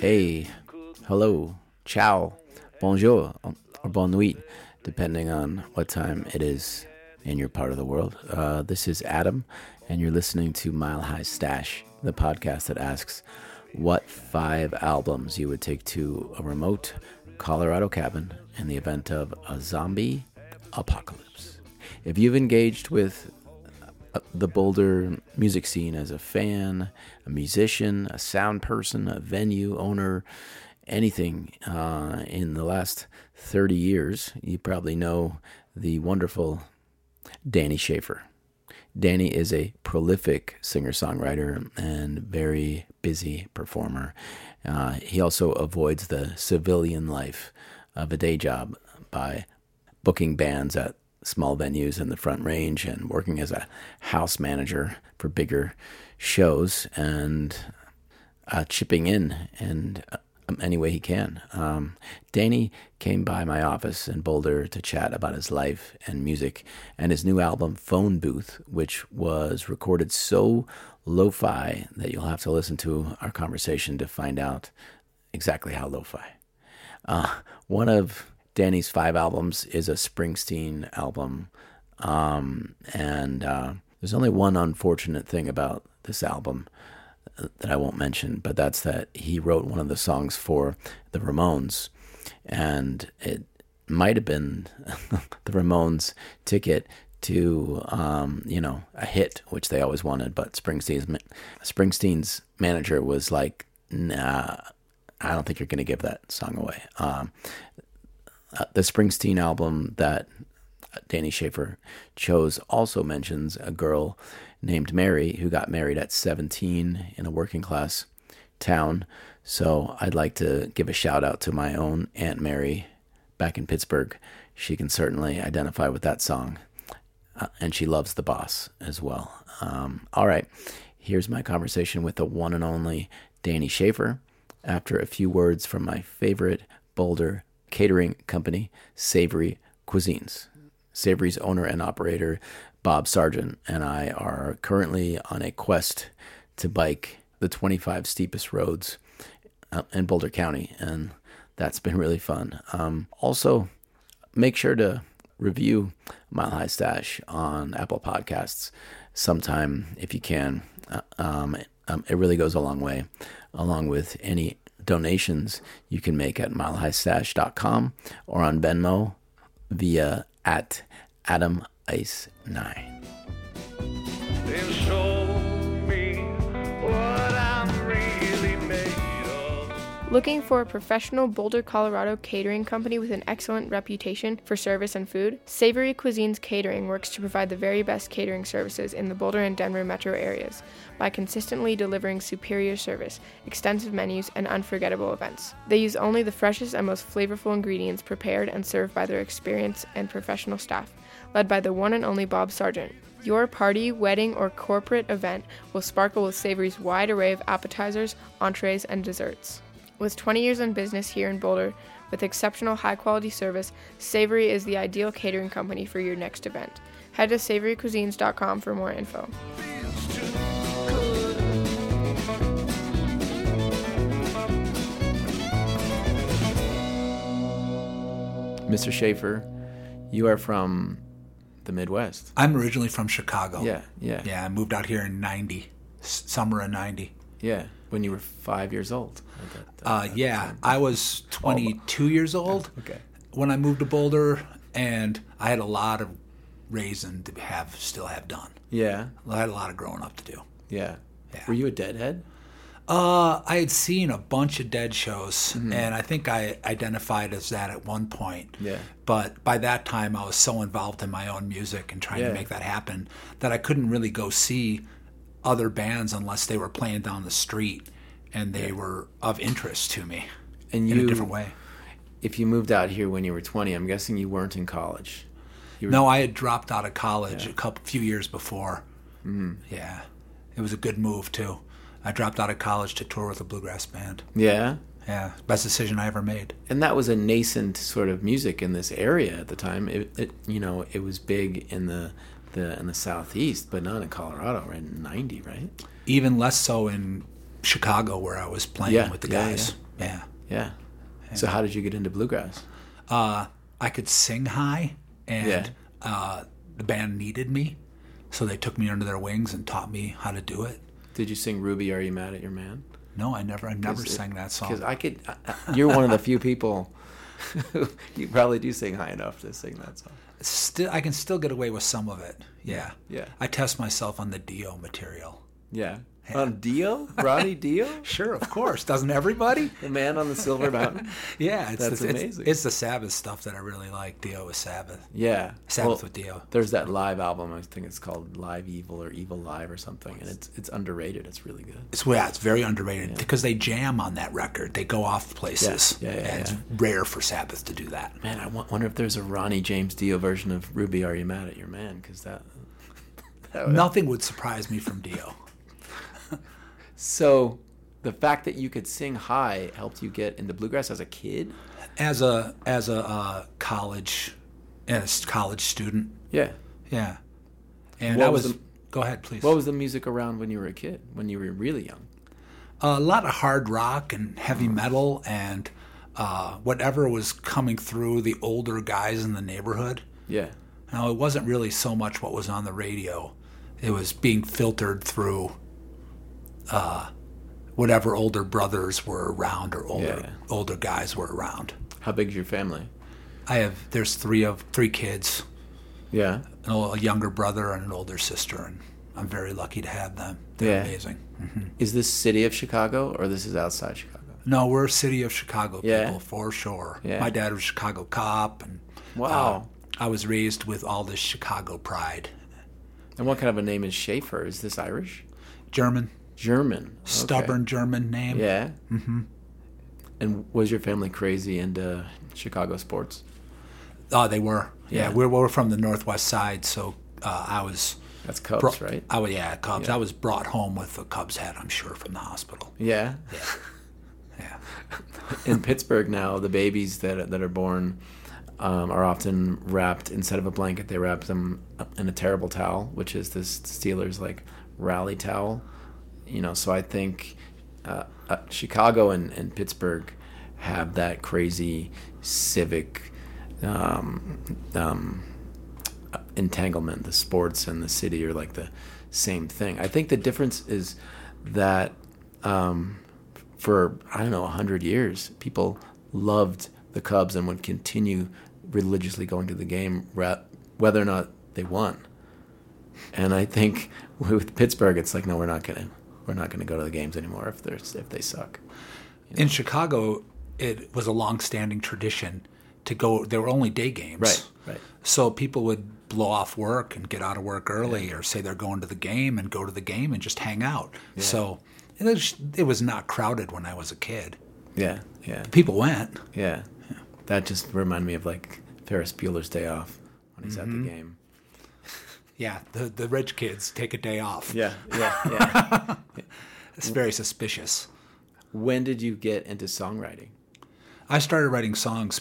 Hey, hello, ciao, bonjour, or bonne nuit, depending on what time it is in your part of the world. Uh, this is Adam, and you're listening to Mile High Stash, the podcast that asks what five albums you would take to a remote Colorado cabin in the event of a zombie apocalypse. If you've engaged with the Boulder music scene as a fan, a musician, a sound person, a venue owner, anything uh, in the last 30 years, you probably know the wonderful Danny Shafer. Danny is a prolific singer songwriter and very busy performer. Uh, he also avoids the civilian life of a day job by booking bands at small venues in the Front Range and working as a house manager for bigger shows and uh, chipping in and uh, any way he can. Um, Danny came by my office in Boulder to chat about his life and music and his new album, Phone Booth, which was recorded so lo fi that you'll have to listen to our conversation to find out exactly how lo fi. Uh, one of Danny's five albums is a Springsteen album. Um, and uh, there's only one unfortunate thing about this album that I won't mention, but that's that he wrote one of the songs for the Ramones, and it might have been the Ramones' ticket to um, you know a hit, which they always wanted. But Springsteen's Springsteen's manager was like, "Nah, I don't think you're going to give that song away." Um, uh, the Springsteen album that Danny Shafer chose also mentions a girl named Mary who got married at 17 in a working class town. So I'd like to give a shout out to my own Aunt Mary back in Pittsburgh. She can certainly identify with that song. Uh, and she loves the boss as well. Um, all right, here's my conversation with the one and only Danny Shafer. After a few words from my favorite Boulder catering company, Savory Cuisines. Savory's owner and operator, Bob Sargent, and I are currently on a quest to bike the 25 steepest roads uh, in Boulder County, and that's been really fun. Um, also, make sure to review Mile High Stash on Apple Podcasts sometime if you can. Uh, um, um, it really goes a long way, along with any donations you can make at milehighstash.com or on Venmo via at Adam Ice 9. Looking for a professional Boulder, Colorado catering company with an excellent reputation for service and food? Savory Cuisines Catering works to provide the very best catering services in the Boulder and Denver metro areas by consistently delivering superior service, extensive menus, and unforgettable events. They use only the freshest and most flavorful ingredients prepared and served by their experienced and professional staff, led by the one and only Bob Sargent. Your party, wedding, or corporate event will sparkle with Savory's wide array of appetizers, entrees, and desserts. With 20 years in business here in Boulder, with exceptional high quality service, Savory is the ideal catering company for your next event. Head to savorycuisines.com for more info. Feels too good. Mr. Shafer, you are from the Midwest. I'm originally from Chicago. Yeah, yeah, Yeah, I moved out here in 90, summer of 90. yeah. When you were five years old. At that- Uh, yeah, that. I was 22 years old Okay. when I moved to Boulder, and I had a lot of raising to have, still have done. Yeah, I had a lot of growing up to do. yeah. Yeah. Were you a deadhead? Uh, I had seen a bunch of dead shows, Mm-hmm. and I think I identified as that at one point. Yeah. But by that time, I was so involved in my own music and trying Yeah. to make that happen that I couldn't really go see other bands unless they were playing down the street and they were of interest to me And in a different way. if you moved out here when you were 20, I'm guessing you weren't in college. Were, No, I had dropped out of college a couple few years before. Mm. Yeah, it was a good move too. I dropped out of college to tour with a bluegrass band. Yeah. Yeah, best decision I ever made. And that was a nascent sort of music in this area at the time. It, it you know, it was big in the the in the southeast, but not in Colorado, right? In '90, right? Even less so in Chicago, where I was playing Yeah, with the guys. Yeah. Yeah. So how did you get into bluegrass? Uh, I could sing high, and uh, the band needed me, so they took me under their wings and taught me how to do it. Did you sing "Ruby, Are You Mad at Your Man"? No, I never, I never 'Cause it- sang that song. Because I could. I- You're one of the few people. you probably do sing high enough to sing that song. Still, I can still get away with some of it. Yeah, Yeah. I test myself on the Dio material. Yeah. On Dio, Ronnie Dio, Sure, of course. Doesn't everybody? the man on the silver mountain. Yeah, it's That's the, amazing. It's, the Sabbath stuff that I really like. Dio with Sabbath. Yeah, Sabbath Well, with Dio. There's that live album. I think it's called Live Evil or Evil Live or something, and it's it's underrated. It's really good. It's yeah, it's very underrated because they jam on that record. They go off places. Yeah, yeah, yeah, and It's rare for Sabbath to do that. Man, I wonder if there's a Ronnie James Dio version of Ruby, Are You Mad at Your Man? Because that. that would- Nothing would surprise me from Dio. So, the fact that you could sing high helped you get into bluegrass as a kid. As a as a uh, college as college student, Yeah. yeah. And What I was was. the- go ahead, please. What was the music around when you were a kid? When you were really young? a lot of hard rock and heavy metal and uh, whatever was coming through the older guys in the neighborhood. Yeah. Now, it wasn't really so much what was on the radio, it was being filtered through uh, whatever older brothers were around or older Yeah. older guys were around. How big's your family? I have there's three of three kids, Yeah. an a younger brother and an older sister, and I'm very lucky to have them. They're Yeah. amazing. Is this city of Chicago or this is outside Chicago? No, we're city of Chicago Yeah. people for sure. Yeah. My dad was a Chicago cop, and Wow. uh, I was raised with all this Chicago pride. And what kind of a name is Shafer? Is this Irish? German, German. Okay. stubborn German name. Yeah. Mm-hmm. And was your family crazy into Chicago sports? Oh, they were. Yeah, Yeah. we're, we're from the northwest side, so uh, I was. That's Cubs, brought- right? I was, yeah, Cubs. Yeah. I was brought home with a Cubs hat, I'm sure, from the hospital. Yeah. Yeah. In Pittsburgh now, the babies that that are born um, are often wrapped instead of a blanket. They wrap them in a terrible towel, which is this Steelers like rally towel. You know, so I think uh, uh, Chicago and, and Pittsburgh have that crazy civic um, um, entanglement. The sports and the city are like the same thing. I think the difference is that um, for I don't know a hundred years, people loved the Cubs and would continue religiously going to the game, whether or not they won. And I think with Pittsburgh, it's like, no, we're not gonna, we're not gonna go to the games anymore if there's if they suck. In Chicago, it was a long-standing tradition to go. There were only day games, Right, right. So people would blow off work and get out of work early, or say they're going to the game and go to the game and just hang out. So it was, it was not crowded when I was a kid. Yeah, yeah, People went. yeah. That just reminded me of like Ferris Bueller's Day Off when he's at the mm-hmm. game. Yeah, the the rich kids take a day off. Yeah, yeah, yeah. It's very suspicious. when did you get into songwriting? I started writing songs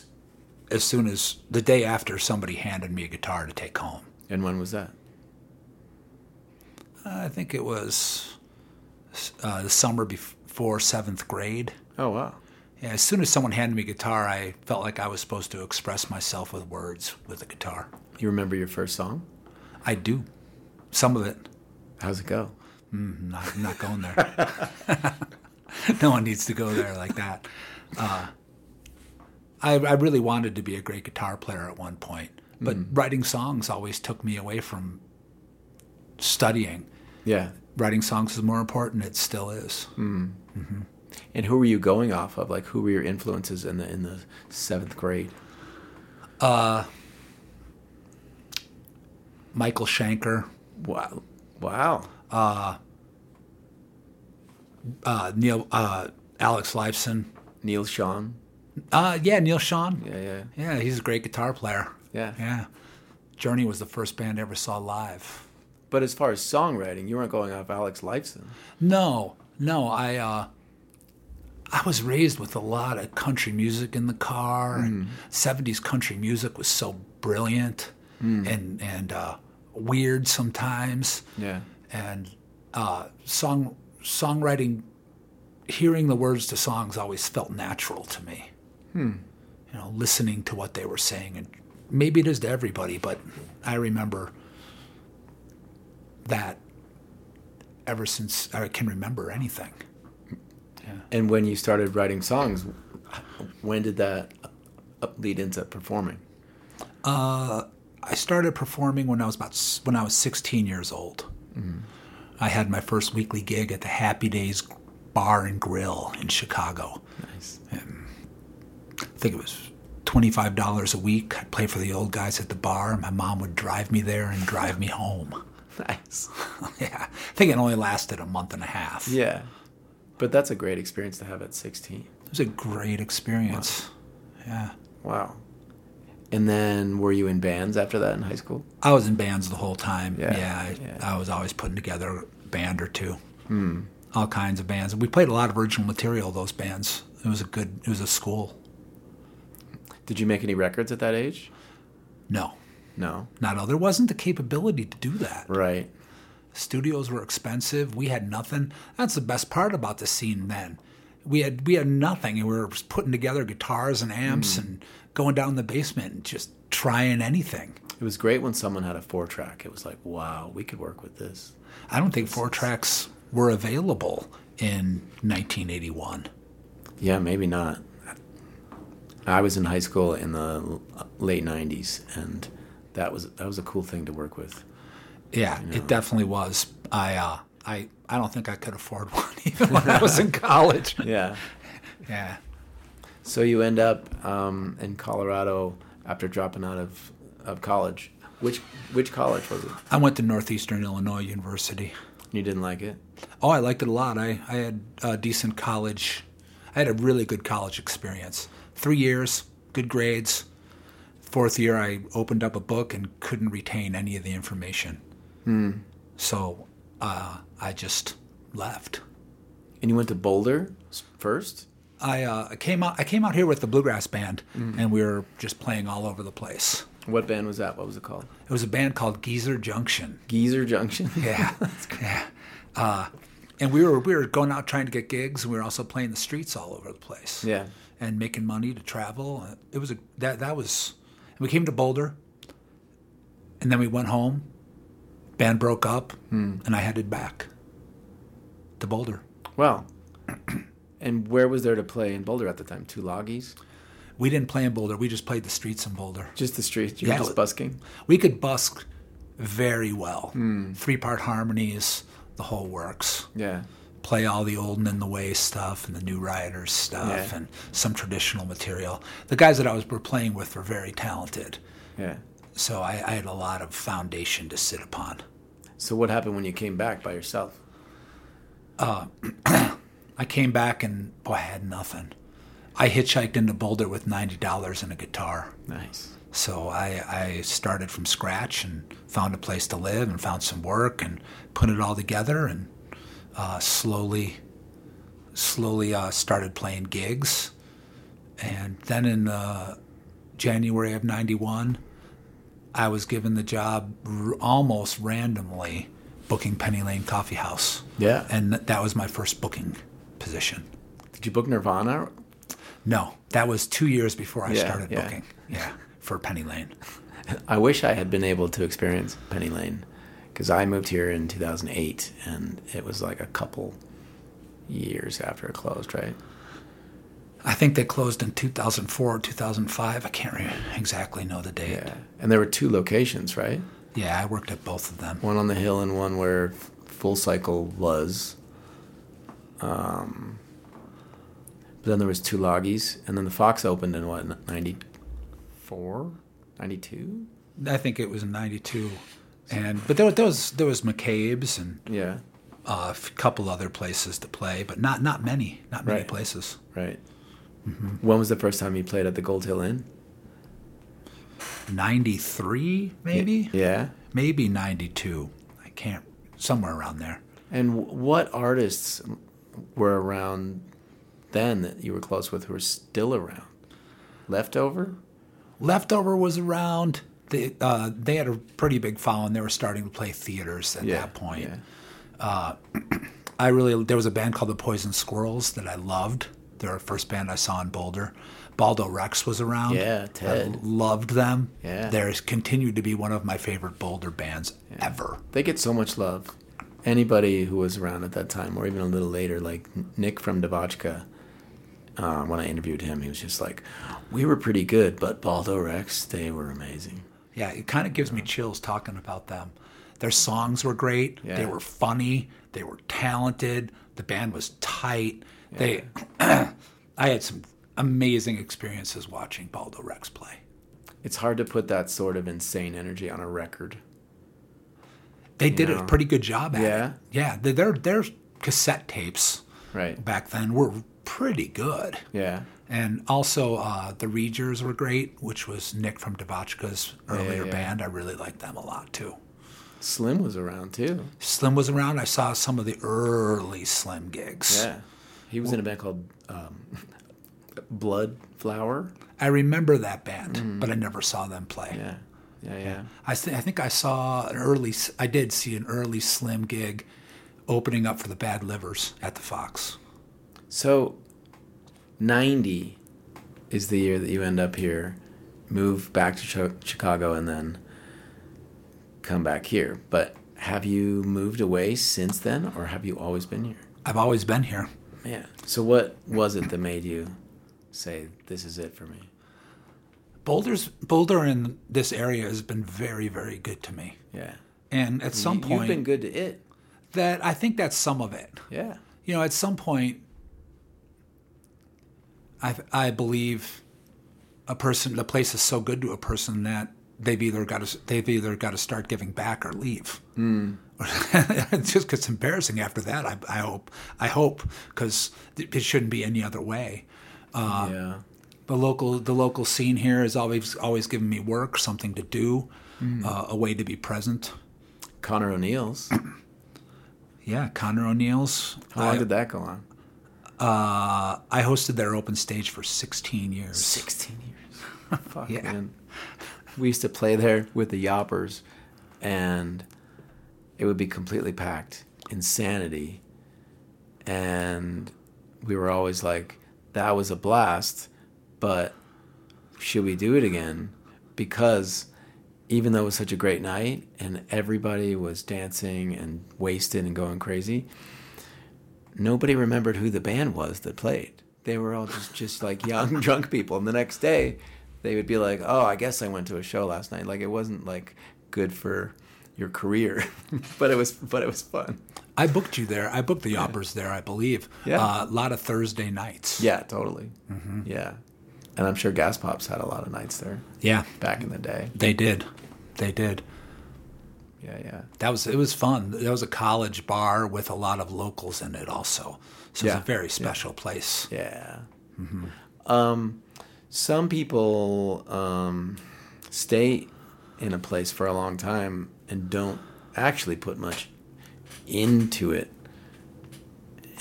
as soon as the day after somebody handed me a guitar to take home. And when was that? I think it was uh, the summer before seventh grade. Oh wow. Yeah, as soon as someone handed me a guitar, I felt like I was supposed to express myself with words with a guitar. You remember your first song? I do. Some of it. How's it go? I'm not, not going there. no one needs to go there like that. Uh, I, I really wanted to be a great guitar player at one point, but mm-hmm. writing songs always took me away from studying. Yeah. Writing songs is more important. It still is. Mm. Mm-hmm. And who were you going off of? Like, who were your influences in the in the seventh grade? Uh, Michael Schenker. Wow. Wow. uh, Neil, uh, Alex Lifeson. Neal Schon. Uh, yeah, Neal Schon. Yeah, yeah. Yeah, he's a great guitar player. Yeah. Yeah. Journey was the first band I ever saw live. But as far as songwriting, you weren't going off Alex Lifeson. No, no, I uh, I was raised with a lot of country music in the car, and '70s country music was so brilliant, and and uh, weird sometimes, Yeah. and uh, song songwriting, hearing the words to songs always felt natural to me. You know, listening to what they were saying, and maybe it is to everybody, but I remember that ever since I can remember anything. And when you started writing songs, when did that uh, lead into performing? I started performing when I was about when I was 16 years old. I had my first weekly gig at the Happy Days Bar and Grill in Chicago. Nice. I think it was twenty-five dollars a week. I'd play for the old guys at the bar. And my mom would drive me there and drive me home. Nice. yeah, I think it only lasted a month and a half. Yeah. But that's a great experience to have at 16. it was a great experience. Yeah, Wow. And then were you in bands after that in high school? I was in bands the whole time. Yeah, Yeah, I, yeah. I was always putting together a band or two. Hmm. All kinds of bands. We played a lot of original material. Those bands. It was a good. It was a school. Did you make any records at that age? No, No. not all. There wasn't the capability to do that. Right. Studios were expensive. We had nothing. That's the best part about the scene then. We had we had nothing, and we were putting together guitars and amps hmm. and going down in the basement and just trying anything. It was great when someone had a four track. It was like, wow, we could work with this. I don't think four tracks were available in 1981. Yeah, maybe not. I was in high school in the late '90s, and that was that was a cool thing to work with. Yeah, it definitely was. I uh, I I don't think I could afford one even when I was in college. Yeah. Yeah. So you end up um, in Colorado after dropping out of, of college. Which which college was it? I went to Northeastern Illinois University. You didn't like it? Oh, I liked it a lot. I, I had a decent college. I had a really good college experience. Three years, good grades. Fourth year, I opened up a book and couldn't retain any of the information. Hmm. So uh, I just left. And you went to Boulder first? I uh, came out. I came out here with the bluegrass band, and we were just playing all over the place. What band was that? What was it called? It was a band called Geezer Junction. Geezer Junction. Yeah, yeah. Uh, and we were we were going out trying to get gigs, and we were also playing the streets all over the place. Yeah. and making money to travel. It was a that that was. We came to Boulder, and then we went home. Band broke up, and I headed back to Boulder. Wow. and where was there to play in Boulder at the time? Tulagi's? We didn't play in Boulder. We just played the streets in Boulder. Just the streets? You Yeah, were just busking? We could busk very well. Hmm. Three part harmonies, the whole works. Yeah. Play all the old and in the way stuff and the new riders stuff Yeah. and some traditional material. The guys that I was were playing with were very talented, Yeah. so I, I had a lot of foundation to sit upon. So what happened when you came back by yourself? Uh, I came back and boy, I had nothing. I hitchhiked into Boulder with ninety dollars and a guitar. Nice. So I, I started from scratch and found a place to live and found some work and put it all together and uh, slowly, slowly uh, started playing gigs. And then in uh, January of '91, I was given the job r- almost randomly booking Penny Lane Coffee House. Yeah. And th- that was my first booking position. Did you book Nirvana? No, that was two years before I Yeah, started yeah. booking. Yeah, for Penny Lane. I wish I had been able to experience Penny Lane because I moved here in 2008 and it was like a couple years after it closed, right? I think they closed in 2004 or 2005. I can't re- exactly know the date. Yeah. And there were two locations, right? Yeah, I worked at both of them. One on the hill and one where Full Cycle was. Um, but then there was Tulagi's, and then the Fox opened in what, 94? 92? I think it was in '92, and but there, was- there was there was McCabe's and Yeah. uh, a couple other places to play, but not not many, not many Right. places. Right. When was the first time you played at the Gold Hill Inn? '93, maybe, Yeah. maybe '92. I can't, somewhere around there. And what artists were around then that you were close with who are still around? Leftover? Leftover was around. they, uh, they had a pretty big following. They were starting to play theaters at Yeah, that point. yeah. I really there was a band called the Poison Squirrels that I loved. They're the first band I saw in Boulder. Baldo Rex was around. Yeah, I Ted. loved them. Yeah. There's continued to be one of my favorite Boulder bands ever. They get so much love. Anybody who was around at that time, or even a little later, like Nick from Devotchka, uh, when I interviewed him, he was just like, "We were pretty good, but Baldo Rex, they were amazing." Yeah, it kind of gives me chills talking about them. Their songs were great. Yeah. They were funny. They were talented. The band was tight. Yeah. They, I had some amazing experiences watching Baldo Rex play. It's hard to put that sort of insane energy on a record. They did know. a pretty good job at Yeah? it. Yeah, their their their cassette tapes Right. back then were pretty good. Yeah. And also, uh, the Regers were great, which was Nick from Devotchka's earlier yeah. band. I really liked them a lot too. Slim was around too. Slim was around. I saw some of the early Slim gigs. Yeah. He was in a band called um, Blood Flower. I remember that band, but I never saw them play. Yeah. Yeah, yeah. I, th- I think I saw an early, I did see an early Slim gig opening up for the Bad Livers at the Fox. So, 90 is the year that you end up here, move back to Chi- Chicago, and then come back here. But have you moved away since then, or have you always been here? I've always been here. Man. So, what was it that made you say, this is it for me? Boulder's Boulder in this area has been very, very good to me. Yeah. And at some You- point, You've been good to it. that I think that's some of it. Yeah. You know, at some point, I I believe a person, the place is so good to a person that they've either got to they've either got to start giving back or leave. Mm. it just gets embarrassing after that. I, I hope I hope because it shouldn't be any other way. Uh, yeah. The local the local scene here has always always given me work, something to do, uh, a way to be present. Conor O'Neill's. Yeah, Conor O'Neill's. How long I- did that go on? Uh, I hosted their open stage for 16 years. 16 years. Fuck, Yeah. man. We used to play there with the Yoppers, and it would be completely packed. Insanity. And we were always like, that was a blast, but should we do it again? Because even though it was such a great night and everybody was dancing and wasted and going crazy, nobody remembered who the band was that played. They were all just, just like young drunk people. And the next day, they would be like, "Oh, I guess I went to a show last night." Like it wasn't like good for your career, but it was, but it was fun. I booked you there. I booked the Yoppers there, I believe. Yeah. Uh, a lot of Thursday nights. Yeah, totally. Yeah, and I'm sure Gas Pops had a lot of nights there Yeah, back in the day. they did. They did. Yeah, yeah, That was it was fun. That was a college bar with a lot of locals in it also. So Yeah. it's a very special place. yeah. Um, some people um, stay in a place for a long time and don't actually put much into it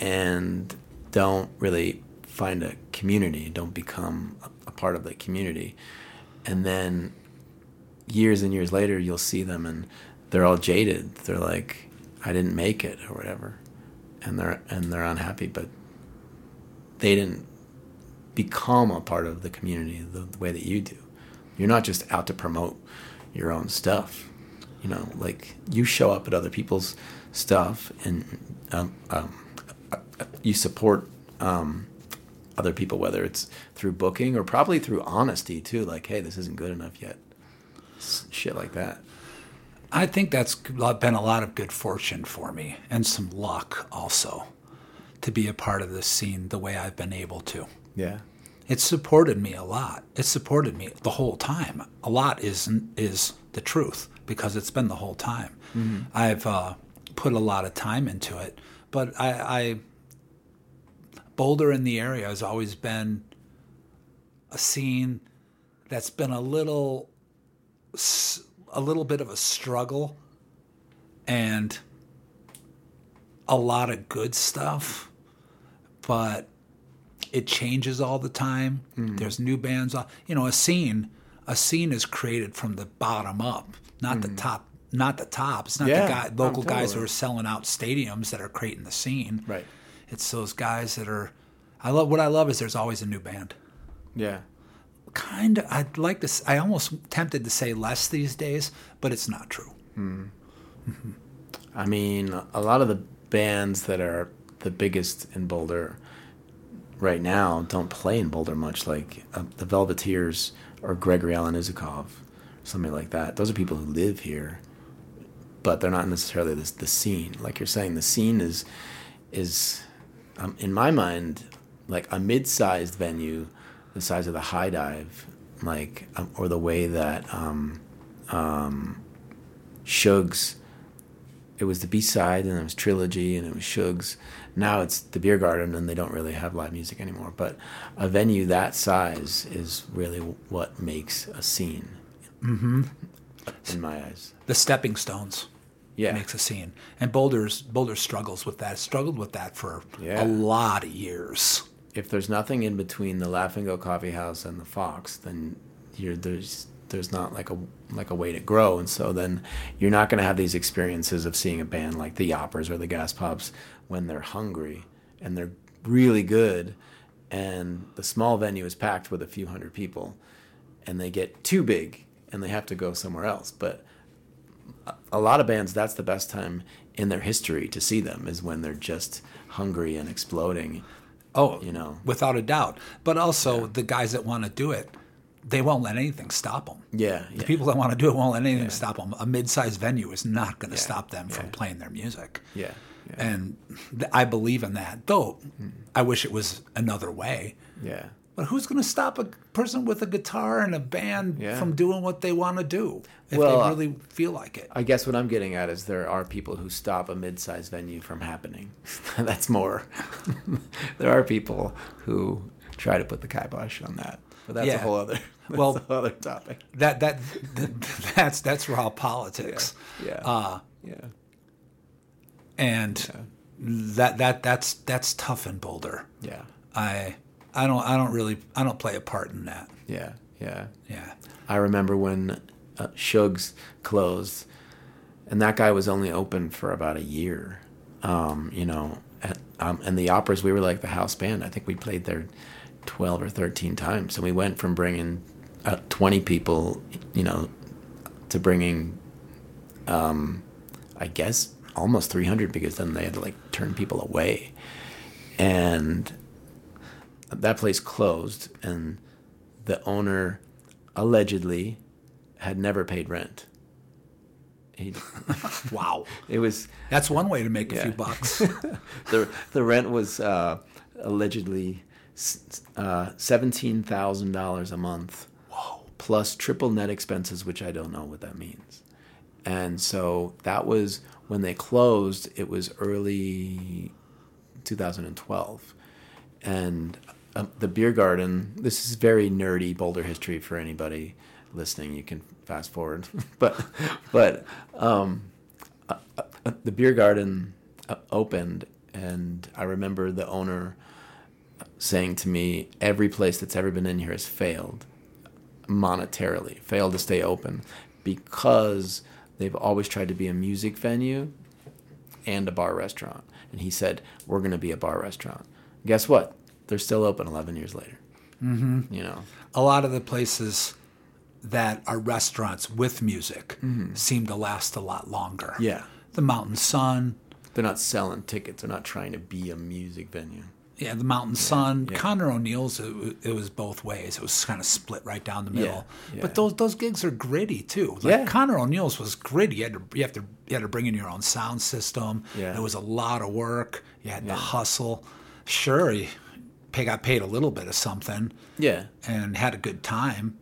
and don't really find a community, don't become a, part of the community. And then years and years later, you'll see them and they're all jaded. They're like, I didn't make it or whatever. And they're, and they're unhappy, but they didn't become a part of the community the, the way that you do. You're not just out to promote your own stuff. You know, like you show up at other people's stuff and um, um, uh, uh, you support um, other people, whether it's through booking or probably through honesty too. Like, hey, this isn't good enough yet. Shit like that. I think that's been a lot of good fortune for me and some luck also to be a part of this scene the way I've been able to. Yeah. It's supported me a lot. It's supported me the whole time. A lot is is the truth because it's been the whole time. I've uh, put a lot of time into it, but I, I Boulder in the area has always been a scene that's been a little a little bit of a struggle and a lot of good stuff, but it changes all the time. There's new bands. You know, a scene a scene is created from the bottom up, not the top. Not the top. It's not Mm. Yeah, the guy, local guys who are selling out stadiums that are creating the scene. Right. It's those guys that are. I love what I love is there's always a new band. Yeah. Kind of. I'd like to. I almost tempted to say less these days, but it's not true. I mean, a lot of the bands that are the biggest in Boulder right now don't play in Boulder much, like uh, the Velveteers or Gregory Alan Isakov, something like that. Those are people who live here, but they're not necessarily the, the scene. Like you're saying, the scene is is um, in my mind like a mid-sized venue, the size of the High Dive, like um, or the way that um, um, Shugs it was the B side and it was Trilogy and it was Shugs. Now it's the Beer Garden and they don't really have live music anymore. But a venue that size is really what makes a scene. Mm-hmm. In my eyes. The stepping stones. Yeah. makes a scene. And Boulder's Boulder struggles with that. Struggled with that for Yeah. a lot of years. If there's nothing in between the Laughing Goat Coffee House and the Fox, then you're there's there's not like a like a way to grow, and so then you're not going to have these experiences of seeing a band like the Yoppers or the Gas Pops when they're hungry and they're really good, and the small venue is packed with a few hundred people, and they get too big and they have to go somewhere else. But a- lot of bands, that's the best time in their history to see them is when they're just hungry and exploding. Oh, You know. without a doubt. But also the guys that want to do it, they won't let anything stop them. Yeah, The yeah. people that want to do it won't let anything stop them. A mid-sized venue is not going to stop them from playing their music. Yeah, yeah. And th- I believe in that. Though mm. I wish it was another way. Yeah. But who's going to stop a person with a guitar and a band Yeah. from doing what they want to do if Well, they uh, really feel like it? I guess what I'm getting at is there are people who stop a mid-sized venue from happening. That's more. there are people who try to put the kibosh on that, but that's a whole other. Well- whole other topic. That that that's that's raw politics. Yeah. Uh, yeah. and that that that's that's tough in Boulder. Yeah. I I don't I don't really I don't play a part in that. Yeah. Yeah. Yeah. I remember when uh, Shugs closed, and that guy was only open for about a year. Um, you know, at, um, and the operas, we were like the house band. I think we played there twelve or thirteen times, and we went from bringing uh, twenty people, you know, to bringing, um, I guess almost three hundred because then they had to like turn people away, and that place closed, and the owner allegedly had never paid rent. He, Wow. it was That's one way to make a few bucks. the the rent was uh, allegedly uh, seventeen thousand dollars a month. Whoa! Plus triple net expenses, which I don't know what that means. And so that was when they closed. It was early 2012, and um, the beer garden. This is very nerdy Boulder history for anybody listening. You can fast forward, but but um, uh, uh, the beer garden uh, opened, and I remember the owner saying to me, "Every place that's ever been in here has failed monetarily, failed to stay open because they've always tried to be a music venue and a bar restaurant." And he said, "We're going to be a bar restaurant." Guess what? They're still open 11 years later. Mm-hmm. You know, a lot of the places that are restaurants with music seem to last a lot longer. Mm-hmm. Yeah. The Mountain Sun, they're not selling tickets. They're not trying to be a music venue. yeah, the Mountain Sun, yeah. Conor O'Neill's. It, it was both ways. It was kind of split right down the middle. yeah. But those those gigs are gritty too. Like Yeah. Conor O'Neill's was gritty. You had to you have to you had to bring in your own sound system. Yeah. It was a lot of work. You had to hustle. Sure, you pay, got paid a little bit of something Yeah. and had a good time,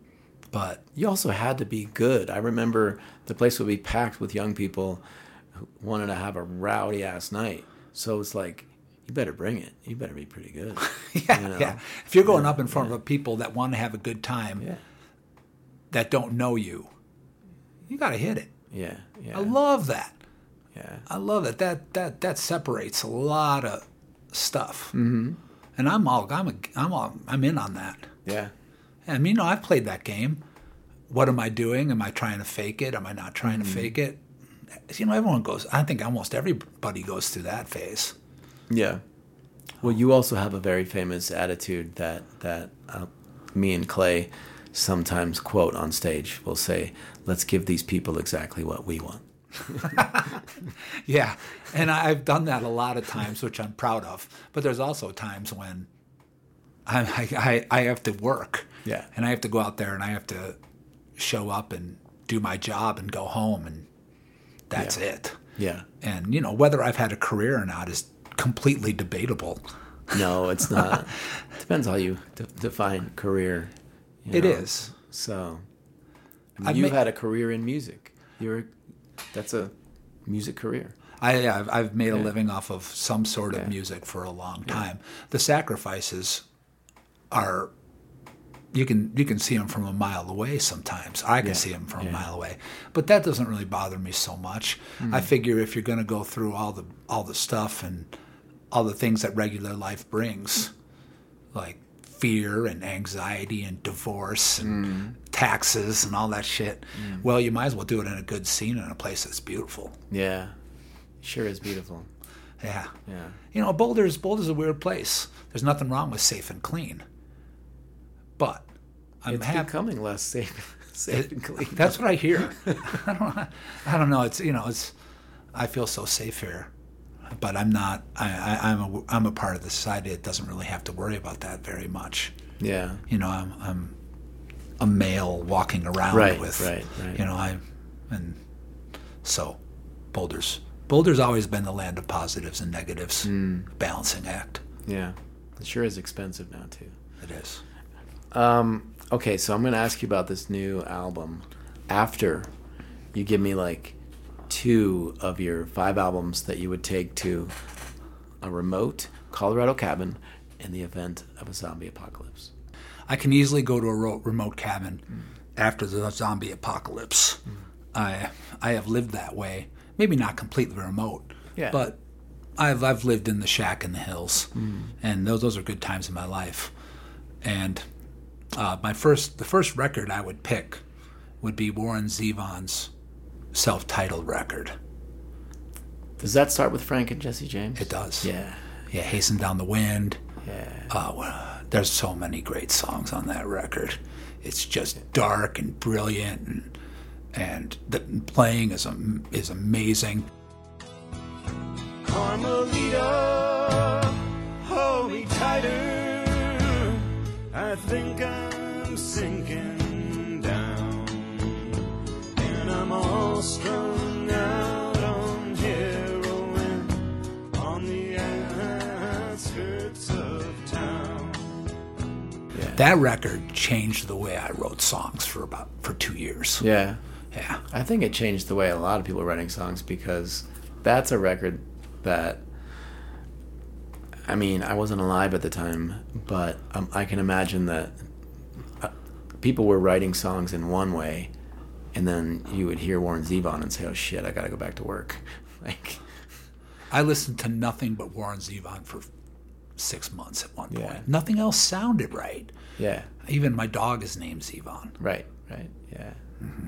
but You also had to be good. I remember the place would be packed with young people who wanted to have a rowdy ass night. So it's like, you better bring it. You better be pretty good. yeah, you know? yeah. If you're going up in front of people that want to have a good time Yeah. that don't know you, you got to hit it. Yeah. Yeah. I love that. yeah. I love that. That that that separates a lot of stuff. Mm-hmm. And I'm all I'm a, I'm all I'm in on that. Yeah. And you know I've played that game. what am I doing? Am I trying to fake it? Am I not trying to fake it? You know, everyone goes. I think almost everybody goes through that phase. Yeah. Well, you also have a very famous attitude that that uh, me and Clay sometimes quote on stage. We'll say, "Let's give these people exactly what we want." Yeah, and I've done that a lot of times, which I'm proud of. But there's also times when I, I, I have to work. Yeah. And I have to go out there and I have to show up and do my job and go home, and that's Yeah. it. Yeah. And, you know, whether I've had a career or not is completely debatable. No, it's not. Depends how you de- define career. you know. is. So, I mean, you've ma- had a career in music. You're that's a music career. I, I've, I've made a living off of some sort of Yeah. music for a long time. The sacrifices are you can you can see them from a mile away sometimes. I can Yeah. see them from Yeah. a mile away, but that doesn't really bother me so much. Hmm. I figure if you're going to go through all the all the stuff and all the things that regular life brings, like fear and anxiety and divorce and Hmm. taxes and all that shit, well, you might as well do it in a good scene in a place that's beautiful. Yeah, sure is beautiful. Yeah. Yeah, You know, Boulder's Boulder's a weird place. There's nothing wrong with safe and clean. But I'm it's happy. becoming less safe, safe and clean. That's what I hear. I don't. I don't know. It's you know. It's. I feel so safe here, but I'm not. I, I, I'm a. I'm a part of the society that doesn't really have to worry about that very much. yeah, You know, I'm. I'm a male walking around Right, with. right, right. You know, I. And so, Boulder's. Boulder's always been the land of positives and negatives, Hmm. balancing act. yeah. It sure is expensive now too. It is. Um, okay, so I'm gonna ask you about this new album. After you give me like two of your five albums that you would take to a remote Colorado cabin in the event of a zombie apocalypse. I can easily go to a remote cabin after the zombie apocalypse. I I have lived that way. Maybe not completely remote, Yeah. but I've I've lived in the shack in the hills, and those those are good times in my life. And uh, my first the first record I would pick would be Warren Zevon's self-titled record. Does that start with Frank and Jesse James? It does. Yeah. Yeah, Hasten Down the Wind. Yeah. Uh, well, there's so many great songs on that record. It's just dark and brilliant, and, and the playing is am- is amazing. Carmelita, hold me tighter. I think I'm sinking That record changed the way I wrote songs for about for two years. Yeah. Yeah, I think it changed the way a lot of people are writing songs because that's a record that I mean, I wasn't alive at the time, but um, I can imagine that uh, people were writing songs in one way, and then you would hear Warren Zevon and say, "Oh shit, I got to go back to work." Like, I listened to nothing but Warren Zevon for six months at one point. Yeah. Nothing else sounded right. yeah, Even my dog is named Zevon. right, right, yeah. Mm-hmm.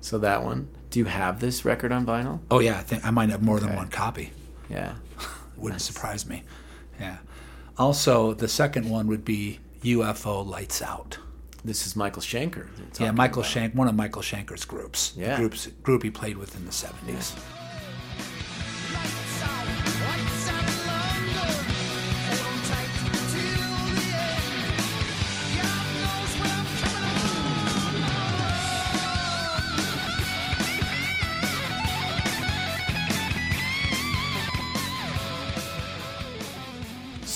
So that one. Do you have this record on vinyl? Oh yeah, I think I might have more than one copy. Yeah. Wouldn't surprise me. Yeah. Also, the second one would be UFO Lights Out. This is Michael Schenker. Yeah, Michael about. Shank, one of Michael Schenker's groups. Yeah. groups group he played with in the seventies.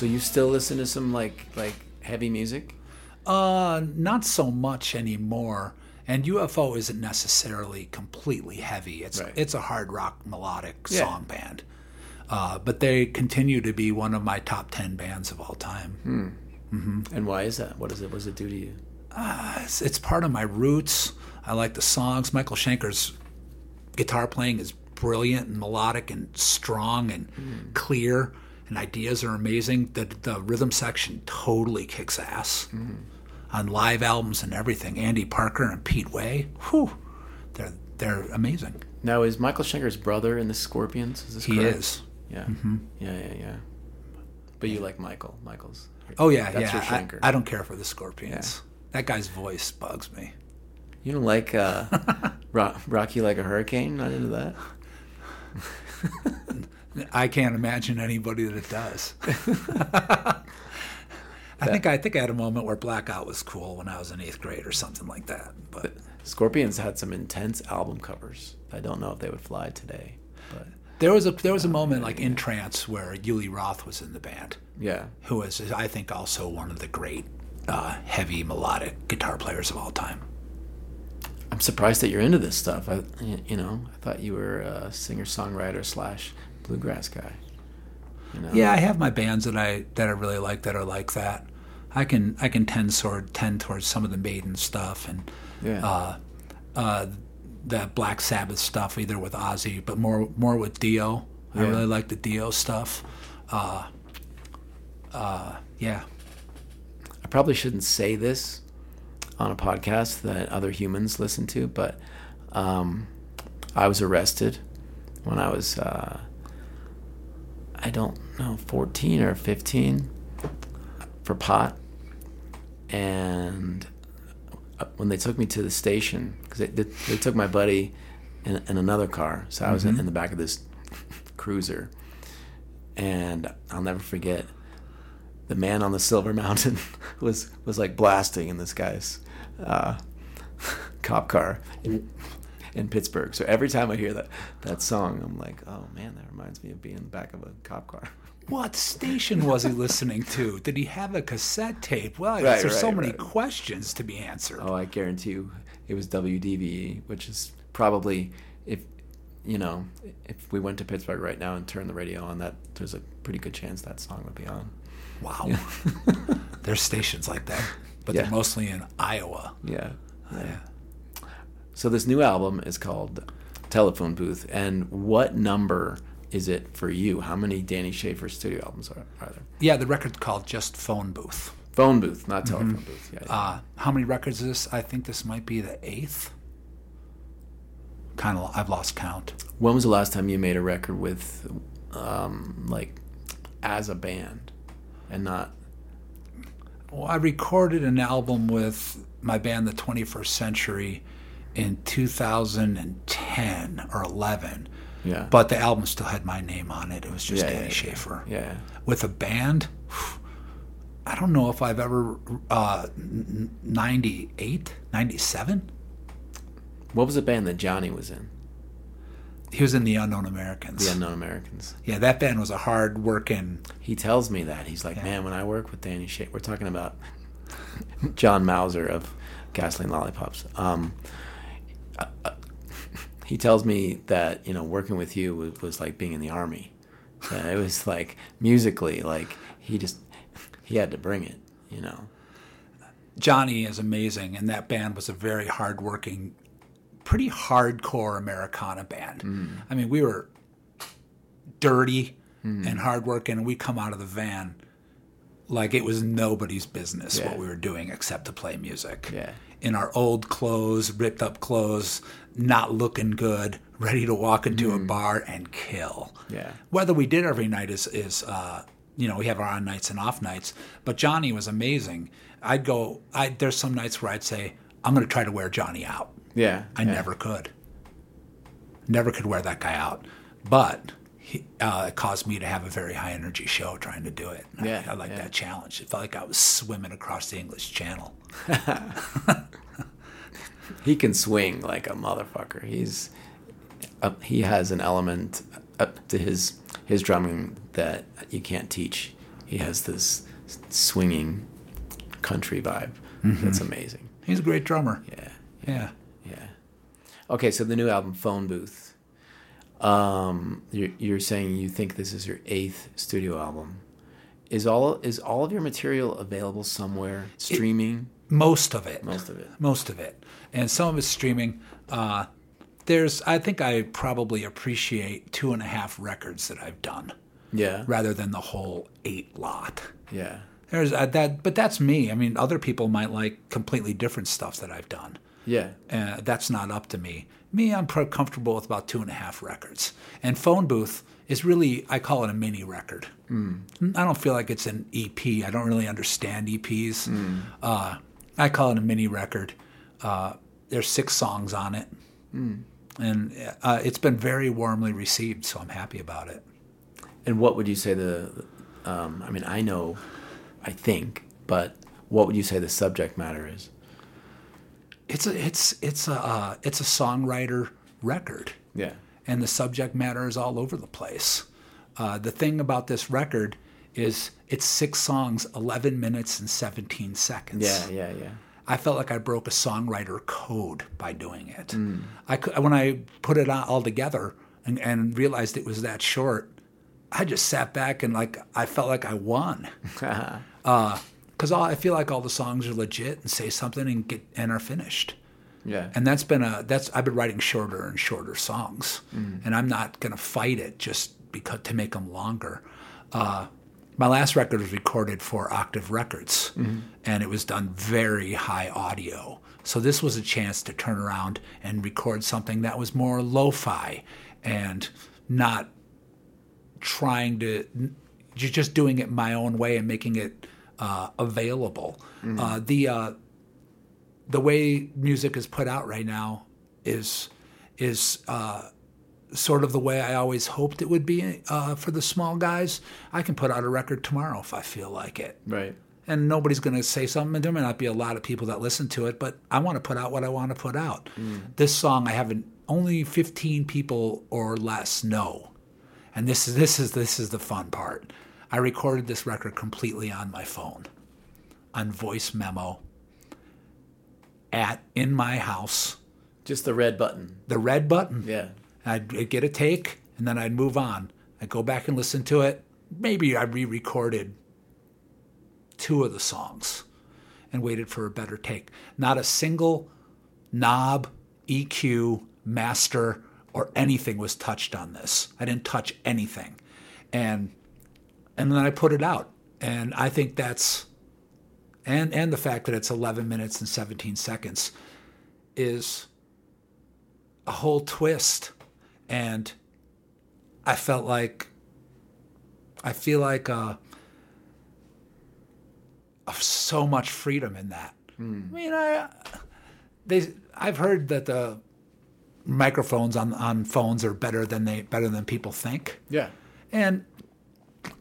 So you still listen to some like like heavy music? Uh, not so much anymore. And UFO isn't necessarily completely heavy. It's Right. it's a hard rock melodic Yeah. song band. Uh, but they continue to be one of my top ten bands of all time. And why is that? What does it? What does it do to you? It's, it's part of my roots. I like the songs. Michael Schenker's guitar playing is brilliant and melodic and strong and clear, and ideas are amazing. The the rhythm section totally kicks ass. on live albums and everything. Andy Parker and Pete Way, whew, they're they're amazing. Now, is Michael Schenker's brother in the Scorpions? Is this He correct? is. Yeah. Yeah, yeah, yeah. But you like Michael. Michael's. Oh yeah, That's yeah. your I, Schenker. I don't care for the Scorpions. That guy's voice bugs me. You don't like uh, rock, Rocky like a hurricane? Not into that? I can't imagine anybody that does. I think I think I had a moment where Blackout was cool when I was in eighth grade or something like that. But Scorpions had some intense album covers. I don't know if they would fly today, but there was a there was a moment like in trance where Uli Roth was in the band, yeah. who is I think also one of the great uh, heavy melodic guitar players of all time. I'm surprised that you're into this stuff. I, you know, I thought you were a singer songwriter slash bluegrass guy. You know? Yeah, I have my bands that I that I really like that are like that. I can I can tend toward tend towards some of the Maiden stuff and Yeah. uh, uh, that Black Sabbath stuff, either with Ozzy, but more more with Dio. I really like the Dio stuff. Uh, uh, yeah, I probably shouldn't say this on a podcast that other humans listen to, but um, I was arrested when I was, uh, I don't know, 14 or 15 for pot. And uh, when they took me to the station, because they, they, they took my buddy in, in another car, so I was in, in the back of this cruiser. And I'll never forget the man on the silver mountain was was like blasting in this guy's uh, cop car in, Pittsburgh. So every time I hear that that song, I'm like, oh man, that reminds me of being in the back of a cop car. What station was he listening to? Did he have a cassette tape? Well, Right, there's so many right. questions to be answered. Oh, I guarantee you, it was WDVE, which is probably if you know if we went to Pittsburgh right now and turned the radio on, that there's a pretty good chance that song would be on. Wow. there's stations like that, but Yeah. they're mostly in Iowa. Yeah. yeah. So this new album is called Telephone Booth, and what number is it for you? How many Danny Shafer studio albums are, are there? Yeah, the record's called just Phone Booth. Phone booth, not telephone booth. Yeah, yeah. Uh, how many records is this? I think this might be the eighth. Kind of, I've lost count. when was the last time you made a record with, um, like, as a band, and not? Well, I recorded an album with my band, The 21st Century, in 2010 or 11. Yeah. But the album still had my name on it. It was just Yeah, Danny yeah, yeah. Shafer. Yeah. With a band, I don't know if I've ever, uh, 98, 97? What was the band that Johnny was in? He was in The Unknown Americans. The Unknown Americans. Yeah, that band was a hard working. He tells me that he's like, man, when I work with Danny Shafer, we're talking about John Mauser of Gasoline Lollipops. Um, uh, uh, he tells me that you know working with you was, was like being in the army. That it was like musically, like he just he had to bring it, you know. Johnny is amazing, and that band was a very hardworking, pretty hardcore Americana band. Mm. I mean, we were dirty and hardworking, and we come out of the van like it was nobody's business Yeah. what we were doing except to play music. Yeah. In our old clothes, ripped up clothes, not looking good, ready to walk into a bar and kill. Mm. Yeah. Whether we did every night is is uh, you know we have our on nights and off nights, but Johnny was amazing. I'd go. I there's some nights where I'd say I'm going to try to wear Johnny out. Yeah, I yeah. never could. Never could wear that guy out, but. He, uh, it caused me to have a very high energy show trying to do it. I- Yeah, I, like yeah. that challenge. It felt like I was swimming across the English Channel. he can swing like a motherfucker. He's uh, he has an element up to his his drumming that you can't teach. He has this swinging country vibe that's amazing. He's a great drummer. Yeah, Yeah. yeah. Okay, so the new album, Phone Booth. Um, you're, you're saying you think this is your eighth studio album. Is all is all of your material available somewhere streaming? Most of it. Most of it. Most of it. And some of it's streaming. Uh, there's, I think I probably appreciate two and a half records that I've done Yeah, rather than the whole eight lot. yeah. There's uh, that, but that's me. I mean, other people might like completely different stuff that I've done. Yeah. Uh, that's not up to me. Me, I'm pro- comfortable with about two and a half records. And Phone Booth is really, I call it a mini record. Mm. I don't feel like it's an EP. I don't really understand EPs. Mm. Uh, I call it a mini record. Uh, there's six songs on it. Mm. And uh, it's been very warmly received, so I'm happy about it. And what would you say the, um, I mean, I know, I think, but what would you say the subject matter is? it's a it's it's a uh, it's a songwriter record. Yeah. And the subject matter is all over the place. Uh, the thing about this record is it's six songs, eleven minutes and seventeen seconds. Yeah, yeah, yeah. I felt like I broke a songwriter code by doing it. Mm. I could, when I put it all together and, and realized it was that short, I just sat back and like I felt like I won. uh, because I feel like all the songs are legit and say something and get and are finished. Yeah. And that's been a that's I've been writing shorter and shorter songs, mm. and I'm not gonna fight it just because to make them longer. Uh, my last record was recorded for Octave Records, mm-hmm. and it was done very high audio. So this was a chance to turn around and record something that was more lo-fi and not trying to just doing it my own way and making it uh, available. Mm-hmm. Uh, the uh, the way music is put out right now is is uh, sort of the way I always hoped it would be uh, for the small guys. I can put out a record tomorrow if I feel like it. Right. And nobody's going to say something. There may not be a lot of people that listen to it, but I want to put out what I want to put out. Mm. This song, I haven't only 15 people or less know, and this is this is this is the fun part. I recorded this record completely on my phone, on voice memo, at in my house. Just the red button. The red button. Yeah. I'd get a take and then I'd move on. I'd go back and listen to it. Maybe I re-recorded two of the songs and waited for a better take. Not a single knob, EQ, master, or anything was touched on this. I didn't touch anything. And and then I put it out. And I think that's and and the fact that it's 11 minutes and 17 seconds is a whole twist and I felt like I feel like uh, so much freedom in that. Mm. I mean, I they I've heard that the microphones on on phones are better than they better than people think. Yeah, and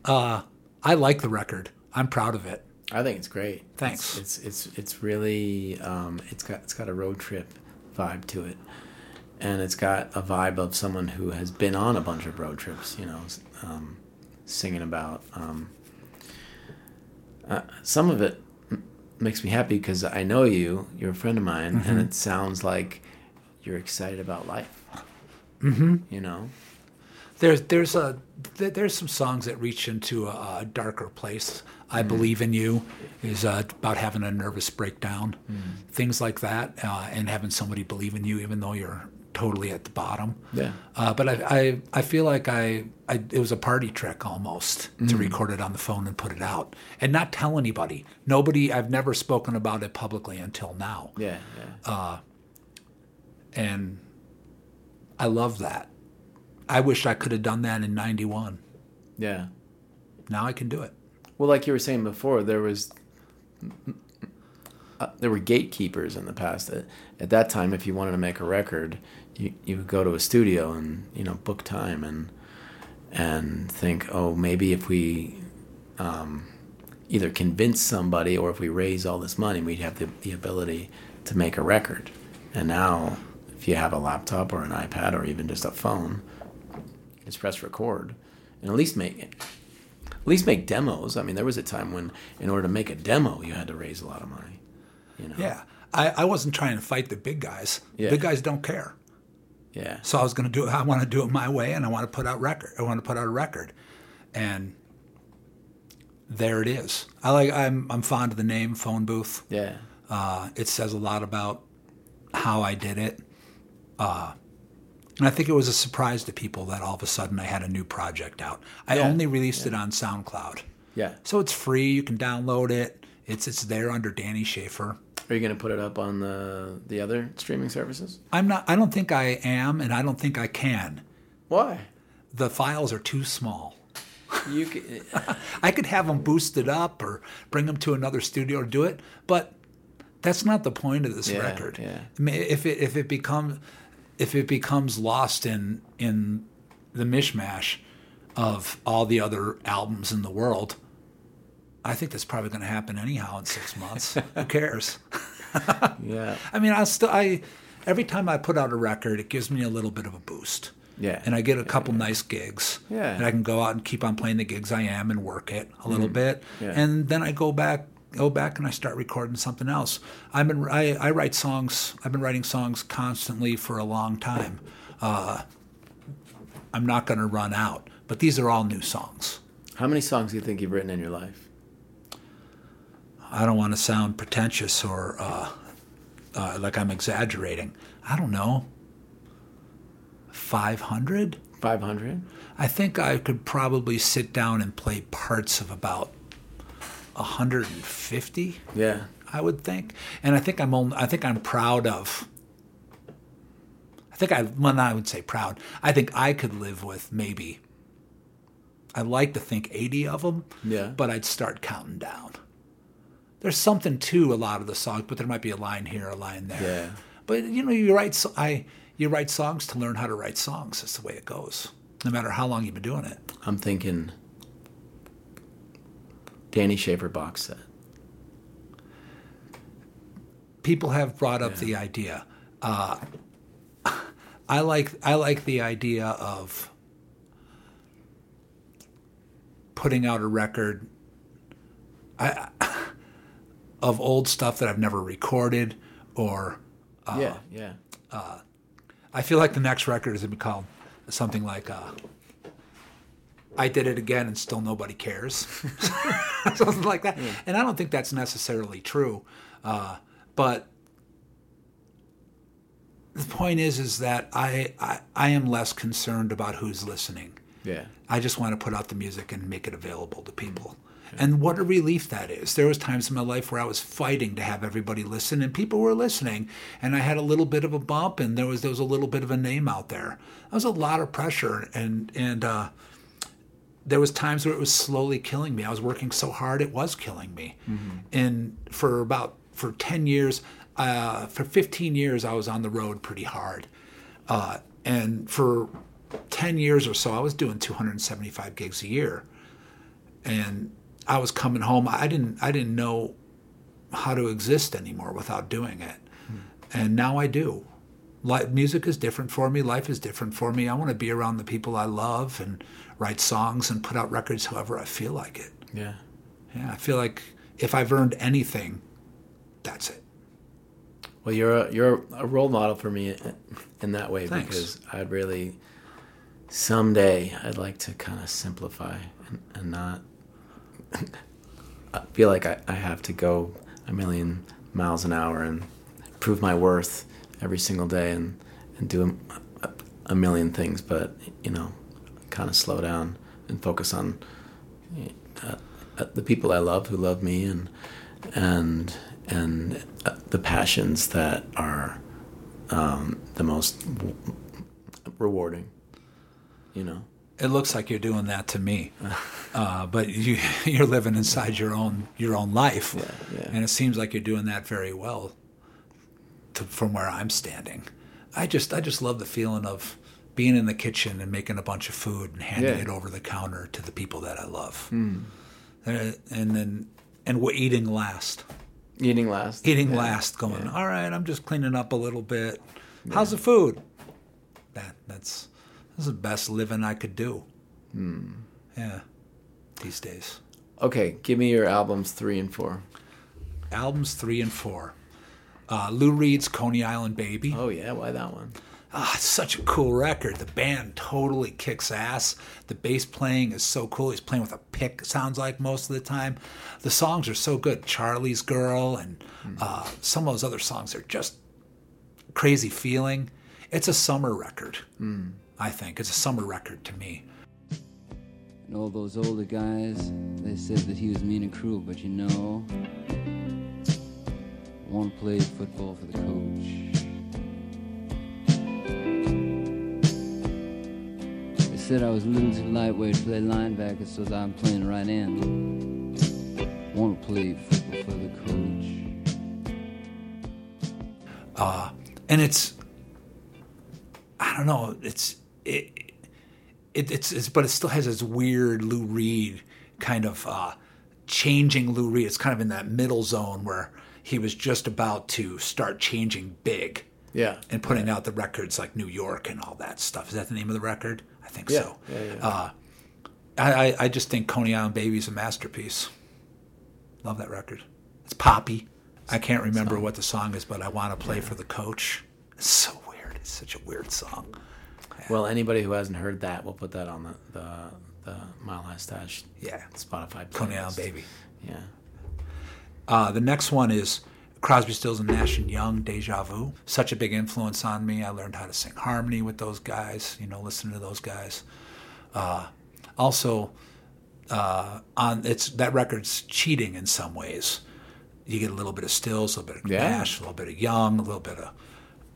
uh, I like the record. I'm proud of it. I think it's great. Thanks. It's it's it's, it's really um, it's got it's got a road trip vibe to it, and it's got a vibe of someone who has been on a bunch of road trips. You know, um, singing about. Um, uh, some of it makes me happy because I know you. You're a friend of mine, mm-hmm. and it sounds like you're excited about life. Mm-hmm. You know, there's there's a there's some songs that reach into a, a darker place. I mm. believe in you is uh, about having a nervous breakdown, mm. things like that, uh, and having somebody believe in you even though you're totally at the bottom. Yeah. Uh, but I, I I feel like I, I it was a party trick almost mm. to record it on the phone and put it out and not tell anybody. Nobody. I've never spoken about it publicly until now. Yeah. yeah. Uh, and I love that. I wish I could have done that in 91. Yeah. Now I can do it. Well, like you were saying before, there was uh, there were gatekeepers in the past. At, at that time, if you wanted to make a record, you you would go to a studio and you know book time and and think, oh, maybe if we um, either convince somebody or if we raise all this money, we'd have the, the ability to make a record. And now, if you have a laptop or an iPad or even just a phone, just press record and at least make at least make demos. I mean, there was a time when, in order to make a demo, you had to raise a lot of money. You know? Yeah, I, I wasn't trying to fight the big guys. Yeah. Big guys don't care. Yeah. So I was going to do it. I want to do it my way, and I want to put out record. I want to put out a record, and there it is. I like. I'm I'm fond of the name Phone Booth. Yeah. Uh, it says a lot about how I did it. Uh, and I think it was a surprise to people that all of a sudden I had a new project out. I yeah, only released yeah. it on SoundCloud. Yeah. So it's free. You can download it. It's it's there under Danny Shafer. Are you going to put it up on the the other streaming services? I'm not. I don't think I am, and I don't think I can. Why? The files are too small. You c- uh, I could have them boosted up or bring them to another studio or do it, but that's not the point of this Yeah, record. yeah. I mean, if it if it becomes if it becomes lost in in the mishmash of all the other albums in the world, I think that's probably going to happen anyhow in six months. Who cares? yeah. I mean, I still I every time I put out a record, it gives me a little bit of a boost. Yeah. And I get a couple nice gigs. Yeah. And I can go out and keep on playing the gigs I am and work it a little bit. Mm-hmm. Yeah. And then I go back go back and I start recording something else. I've been I, I write songs I've been writing songs constantly for a long time. Uh, I'm not gonna run out. But these are all new songs. How many songs do you think you've written in your life? I don't want to sound pretentious or uh, uh, like I'm exaggerating. I don't know. 500? 500? I think I could probably sit down and play parts of about 150. Yeah. I would think, and I think I'm only, I think I'm proud of. I think I well, not I would say proud. I think I could live with maybe. I like to think 80 of them. Yeah. But I'd start counting down. There's something to a lot of the songs, but there might be a line here, a line there. Yeah. But you know, you write so I you write songs to learn how to write songs. That's the way it goes. No matter how long you've been doing it. I'm thinking Danny Shafer box set. people have brought up the idea. Uh, I like I like the idea of putting out a record I, of old stuff that I've never recorded, or yeah, yeah. I feel like the next record is going to be called something like uh, "I Did It Again" and still nobody cares, something like that. And I don't think that's necessarily true, uh, but the point is, is that I, I I am less concerned about who's listening. Yeah. I just want to put out the music and make it available to people. And what a relief that is. There was times in my life where I was fighting to have everybody listen and people were listening and I had a little bit of a bump and there was there was a little bit of a name out there. That was a lot of pressure and and uh there was times where it was slowly killing me. I was working so hard it was killing me. And for about for 10 years, uh, for 15 years I was on the road pretty hard. Uh, and for 10 years or so I was doing 275 gigs a year. And I was coming home. I didn't I didn't know how to exist anymore without doing it. Hmm. And now I do. Life, music is different for me. Life is different for me. I want to be around the people I love and write songs and put out records however I feel like it. Yeah. Yeah, I feel like if I've earned anything, that's it. Well, you're a, you're a role model for me in that way Thanks. because I'd really someday I'd like to kind of simplify and, and not I feel like I, I have to go a million miles an hour and prove my worth every single day and, and do a, a million things, but you know, kind of slow down and focus on uh, uh, the people I love who love me and and and uh, the passions that are um, the most w- rewarding. You know. It looks like you're doing that to me, uh, but you you're living inside your own your own life, Yeah, yeah. and it seems like you're doing that very well. To, from where I'm standing, I just I just love the feeling of being in the kitchen and making a bunch of food and handing Yeah. it over the counter to the people that I love, uh, and then and we're eating last, Eating last. eating last, going all right. I'm just cleaning up a little bit. How's the food? That that's that's the best living I could do. Yeah, these days. Okay, give me your albums three and four. Albums three and four. Uh, Lou Reed's Coney Island Baby. Oh yeah, why that one? Ah, it's such a cool record. The band totally kicks ass. The bass playing is so cool. He's playing with a pick, sounds like most of the time. The songs are so good. Charlie's Girl and uh, some of those other songs are just crazy feeling. It's a summer record, I think. It's a summer record to me. And all those older guys, they said that he was mean and cruel, but you know, one played football for the coach. They said I was a little too lightweight to play linebacker, so that I'm playing right end. One played football for the coach. Uh, and it's I don't know. It's it, it it's, it's but it still has this weird Lou Reed kind of uh, changing Lou Reed. It's kind of in that middle zone where he was just about to start changing big Yeah. and putting out the records like New York and all that stuff. Is that the name of the record? I think Yeah, so. yeah, yeah. Uh, I, I I just think Coney Island Baby is a masterpiece. Love that record. It's poppy. I can't remember what the song is, but I want to play for the coach. It's so weird. It's such a weird song. Well, anybody who hasn't heard that, we'll put that on the the, the Mile High Stash Yeah. Spotify. Coney. Island Baby. Yeah. Uh, the next one is Crosby, Stills, and Nash and Young, Deja Vu. Such a big influence on me. I learned how to sing harmony with those guys. You know, listening to those guys. Uh, also, uh, on it's that record's cheating in some ways. You get a little bit of Stills, a little bit of Yeah. Nash, a little bit of Young, a little bit of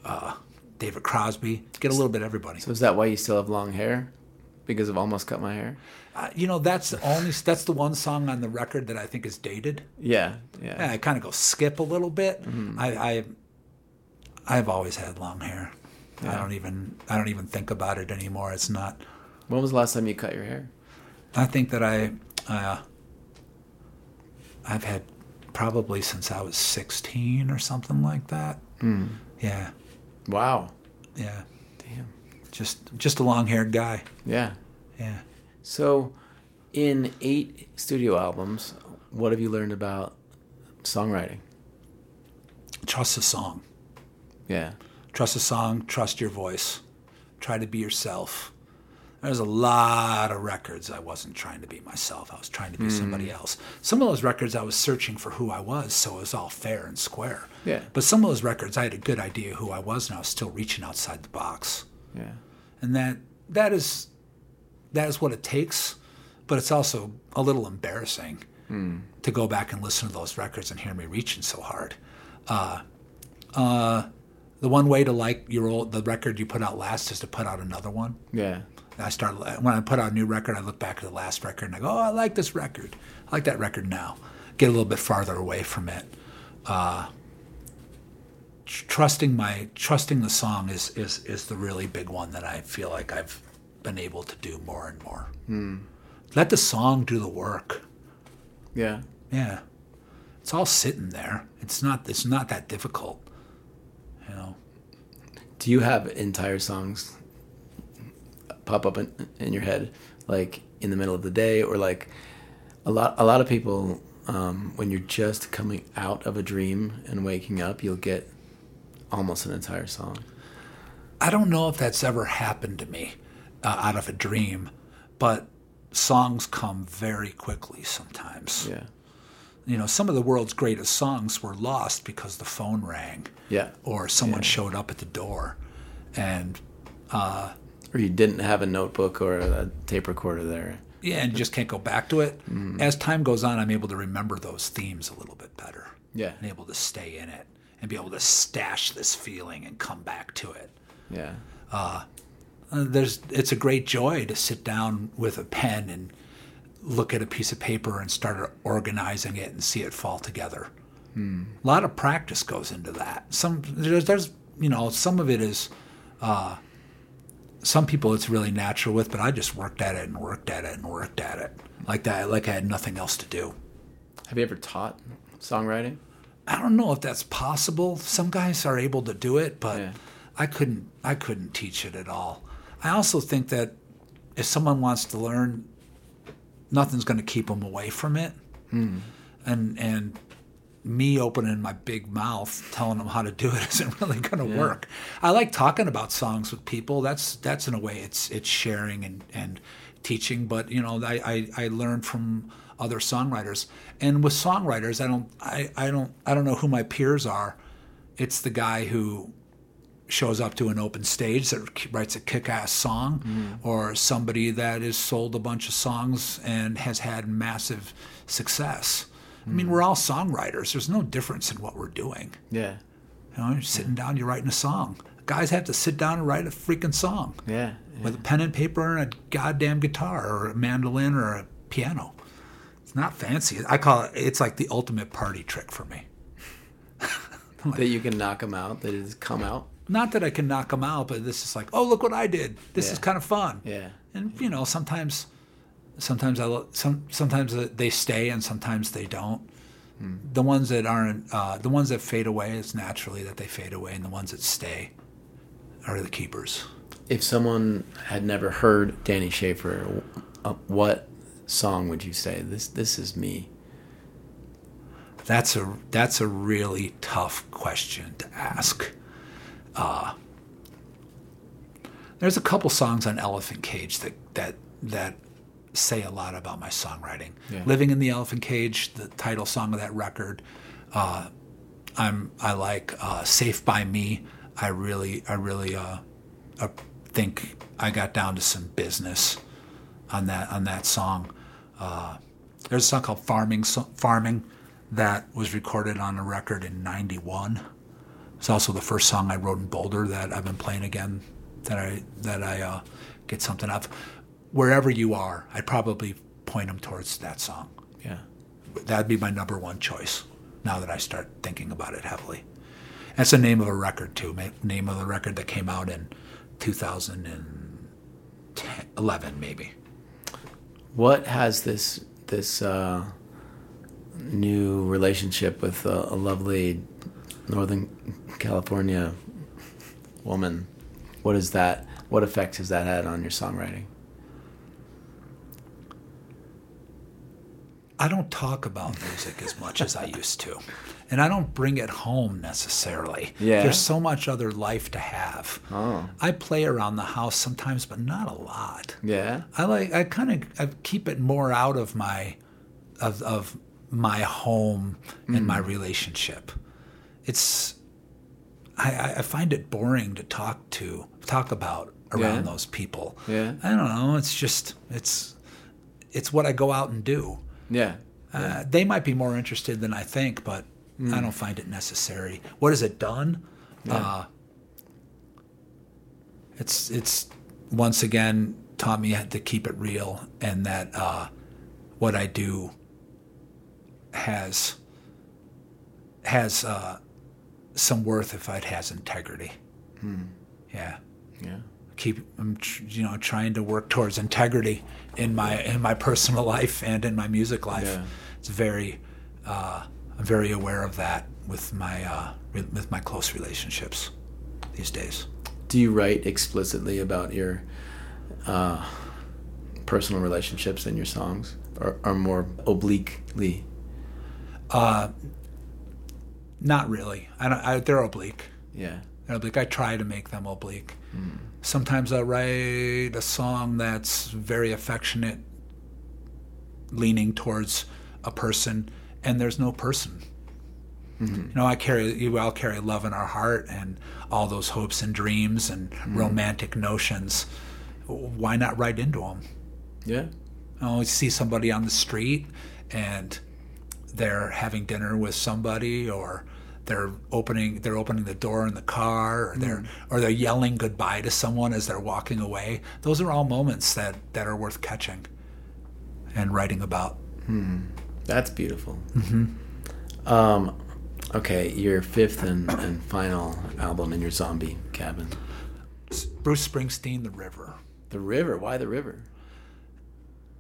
uh, David Crosby. Get a little bit of everybody. So is that why you still have long hair? Because of almost cut my hair? Uh, you know, that's the only that's the one song on the record that I think is dated. Yeah. Yeah. Yeah, I kind of go skip a little bit. Mm-hmm. I, I I've always had long hair. I don't even I don't even think about it anymore. It's not. When was the last time you cut your hair? I think that I uh, I've had probably since I was 16 or something like that. Hmm. Yeah, Wow. yeah. Damn. Just just a long haired guy. Yeah. Yeah. So, in eight studio albums, what have you learned about songwriting? Trust the song. Yeah. Trust the song. Trust your voice. Try to be yourself. There's a lot of records I wasn't trying to be myself. I was trying to be somebody else. Some of those records I was searching for who I was, so it was all fair and square. Yeah. But some of those records I had a good idea who I was, and I was still reaching outside the box. Yeah. And that that is that is what it takes. But it's also a little embarrassing to go back and listen to those records and hear me reaching so hard. Uh, uh, the one way to like your old the record you put out last is to put out another one. Yeah. I start when I put out a new record, I look back at the last record and I go, "Oh, I like this record. I like that record now." Get a little bit farther away from it. Uh, tr- trusting my trusting the song is is is the really big one that I feel like I've been able to do more and more. Let the song do the work. Yeah. Yeah, it's all sitting there. It's not it's not that difficult. You know. Do you have entire songs pop up in, in your head, like in the middle of the day, or like a lot? A lot of people, um, when you're just coming out of a dream and waking up, you'll get almost an entire song. I don't know if that's ever happened to me uh, out of a dream, but songs come very quickly sometimes. Yeah. You know, some of the world's greatest songs were lost because the phone rang Yeah. or someone Yeah. showed up at the door. And uh, Or you didn't have a notebook or a tape recorder there. yeah, and you just can't go back to it. Mm-hmm. As time goes on, I'm able to remember those themes a little bit better. Yeah. And able to stay in it and be able to stash this feeling and come back to it. Yeah. Uh, there's it's a great joy to sit down with a pen and look at a piece of paper and start organizing it and see it fall together. A lot of practice goes into that. Some there's, there's you know some of it is uh, some people it's really natural with, but I just worked at it and worked at it and worked at it like that, like I had nothing else to do. Have you ever taught songwriting? I don't know if that's possible. Some guys are able to do it, but Yeah. I couldn't. I couldn't teach it at all. I also think that if someone wants to learn, nothing's going to keep them away from it. Hmm. And and me opening my big mouth telling them how to do it isn't really going to Yeah. work. I like talking about songs with people. That's that's in a way it's it's sharing and and teaching. But you know, I I, I learned from other songwriters, and with songwriters, I don't I, I don't I don't know who my peers are. It's the guy who shows up to an open stage that writes a kick-ass song mm. or somebody that has sold a bunch of songs and has had massive success i mean we're all songwriters there's no difference in what we're doing Yeah. you know you're sitting down you're writing a song guys have to sit down and write a freaking song Yeah. with a pen and paper and a goddamn guitar or a mandolin or a piano it's not fancy i call it it's like the ultimate party trick for me That you can knock them out. That it's come out. not that I can knock them out, but this is like, oh, look what I did. This is kind of fun. Yeah. And you know, sometimes, sometimes I some sometimes they stay and sometimes they don't. The ones that aren't, uh, the ones that fade away, it's naturally that they fade away, and the ones that stay are the keepers. If someone had never heard Danny Shafer, uh, what song would you say? This this is me. That's a that's a really tough question to ask. Uh, there's a couple songs on Elephant Cage that that that say a lot about my songwriting. Yeah. Living in the Elephant Cage, the title song of that record. Uh, I'm I like uh, Safe by Me. I really I really uh, uh, think I got down to some business on that on that song. Uh, there's a song called Farming Farming that was recorded on a record in 91. It's also the first song I wrote in Boulder that I've been playing again that I that I uh, get something of. Wherever you are, I'd probably point them towards that song. Yeah. That'd be my number one choice now that I start thinking about it heavily. That's the name of a record too. Name of the record that came out in 2011 maybe. What has this this uh, new relationship with a, a lovely Northern California woman? What is that? What effect has that had on your songwriting? I don't talk about music as much as I used to. And I don't bring it home necessarily. Yeah. There's so much other life to have. Oh. I play around the house sometimes, but not a lot. Yeah. I like I kind of I keep it more out of my of of my home and my mm. relationship. It's I, I- I find it boring to talk to talk about around Yeah. those people. Yeah. I don't know. It's just it's it's what I go out and do. Yeah. Uh, they might be more interested than I think, but I don't find it necessary. What has it done? Uh, it's it's once again taught me to keep it real, and that uh, what I do has has uh, some worth if it has integrity. Yeah Yeah. Keep I'm tr- you know trying to work towards integrity in my in my personal life and in my music life. Yeah. It's very uh, I'm very aware of that with my uh, re- with my close relationships these days. Do you write explicitly about your uh, personal relationships in your songs, or, or more obliquely? Not really. I don't. I, they're oblique. Yeah. They're oblique. I try to make them oblique. Sometimes I write a song that's very affectionate, leaning towards a person, and there's no person. Mm-hmm. You know, I carry, you all carry love in our heart and all those hopes and dreams and mm-hmm. romantic notions. Why not write into them? Yeah. I always see somebody on the street and they're having dinner with somebody or they're opening they're opening the door in the car or they're or they're yelling goodbye to someone as they're walking away. Those are all moments that, that are worth catching and writing about. That's beautiful. Mm-hmm. Um, okay, your fifth and, and final album in your zombie cabin. Bruce Springsteen, The River. The River. Why the River?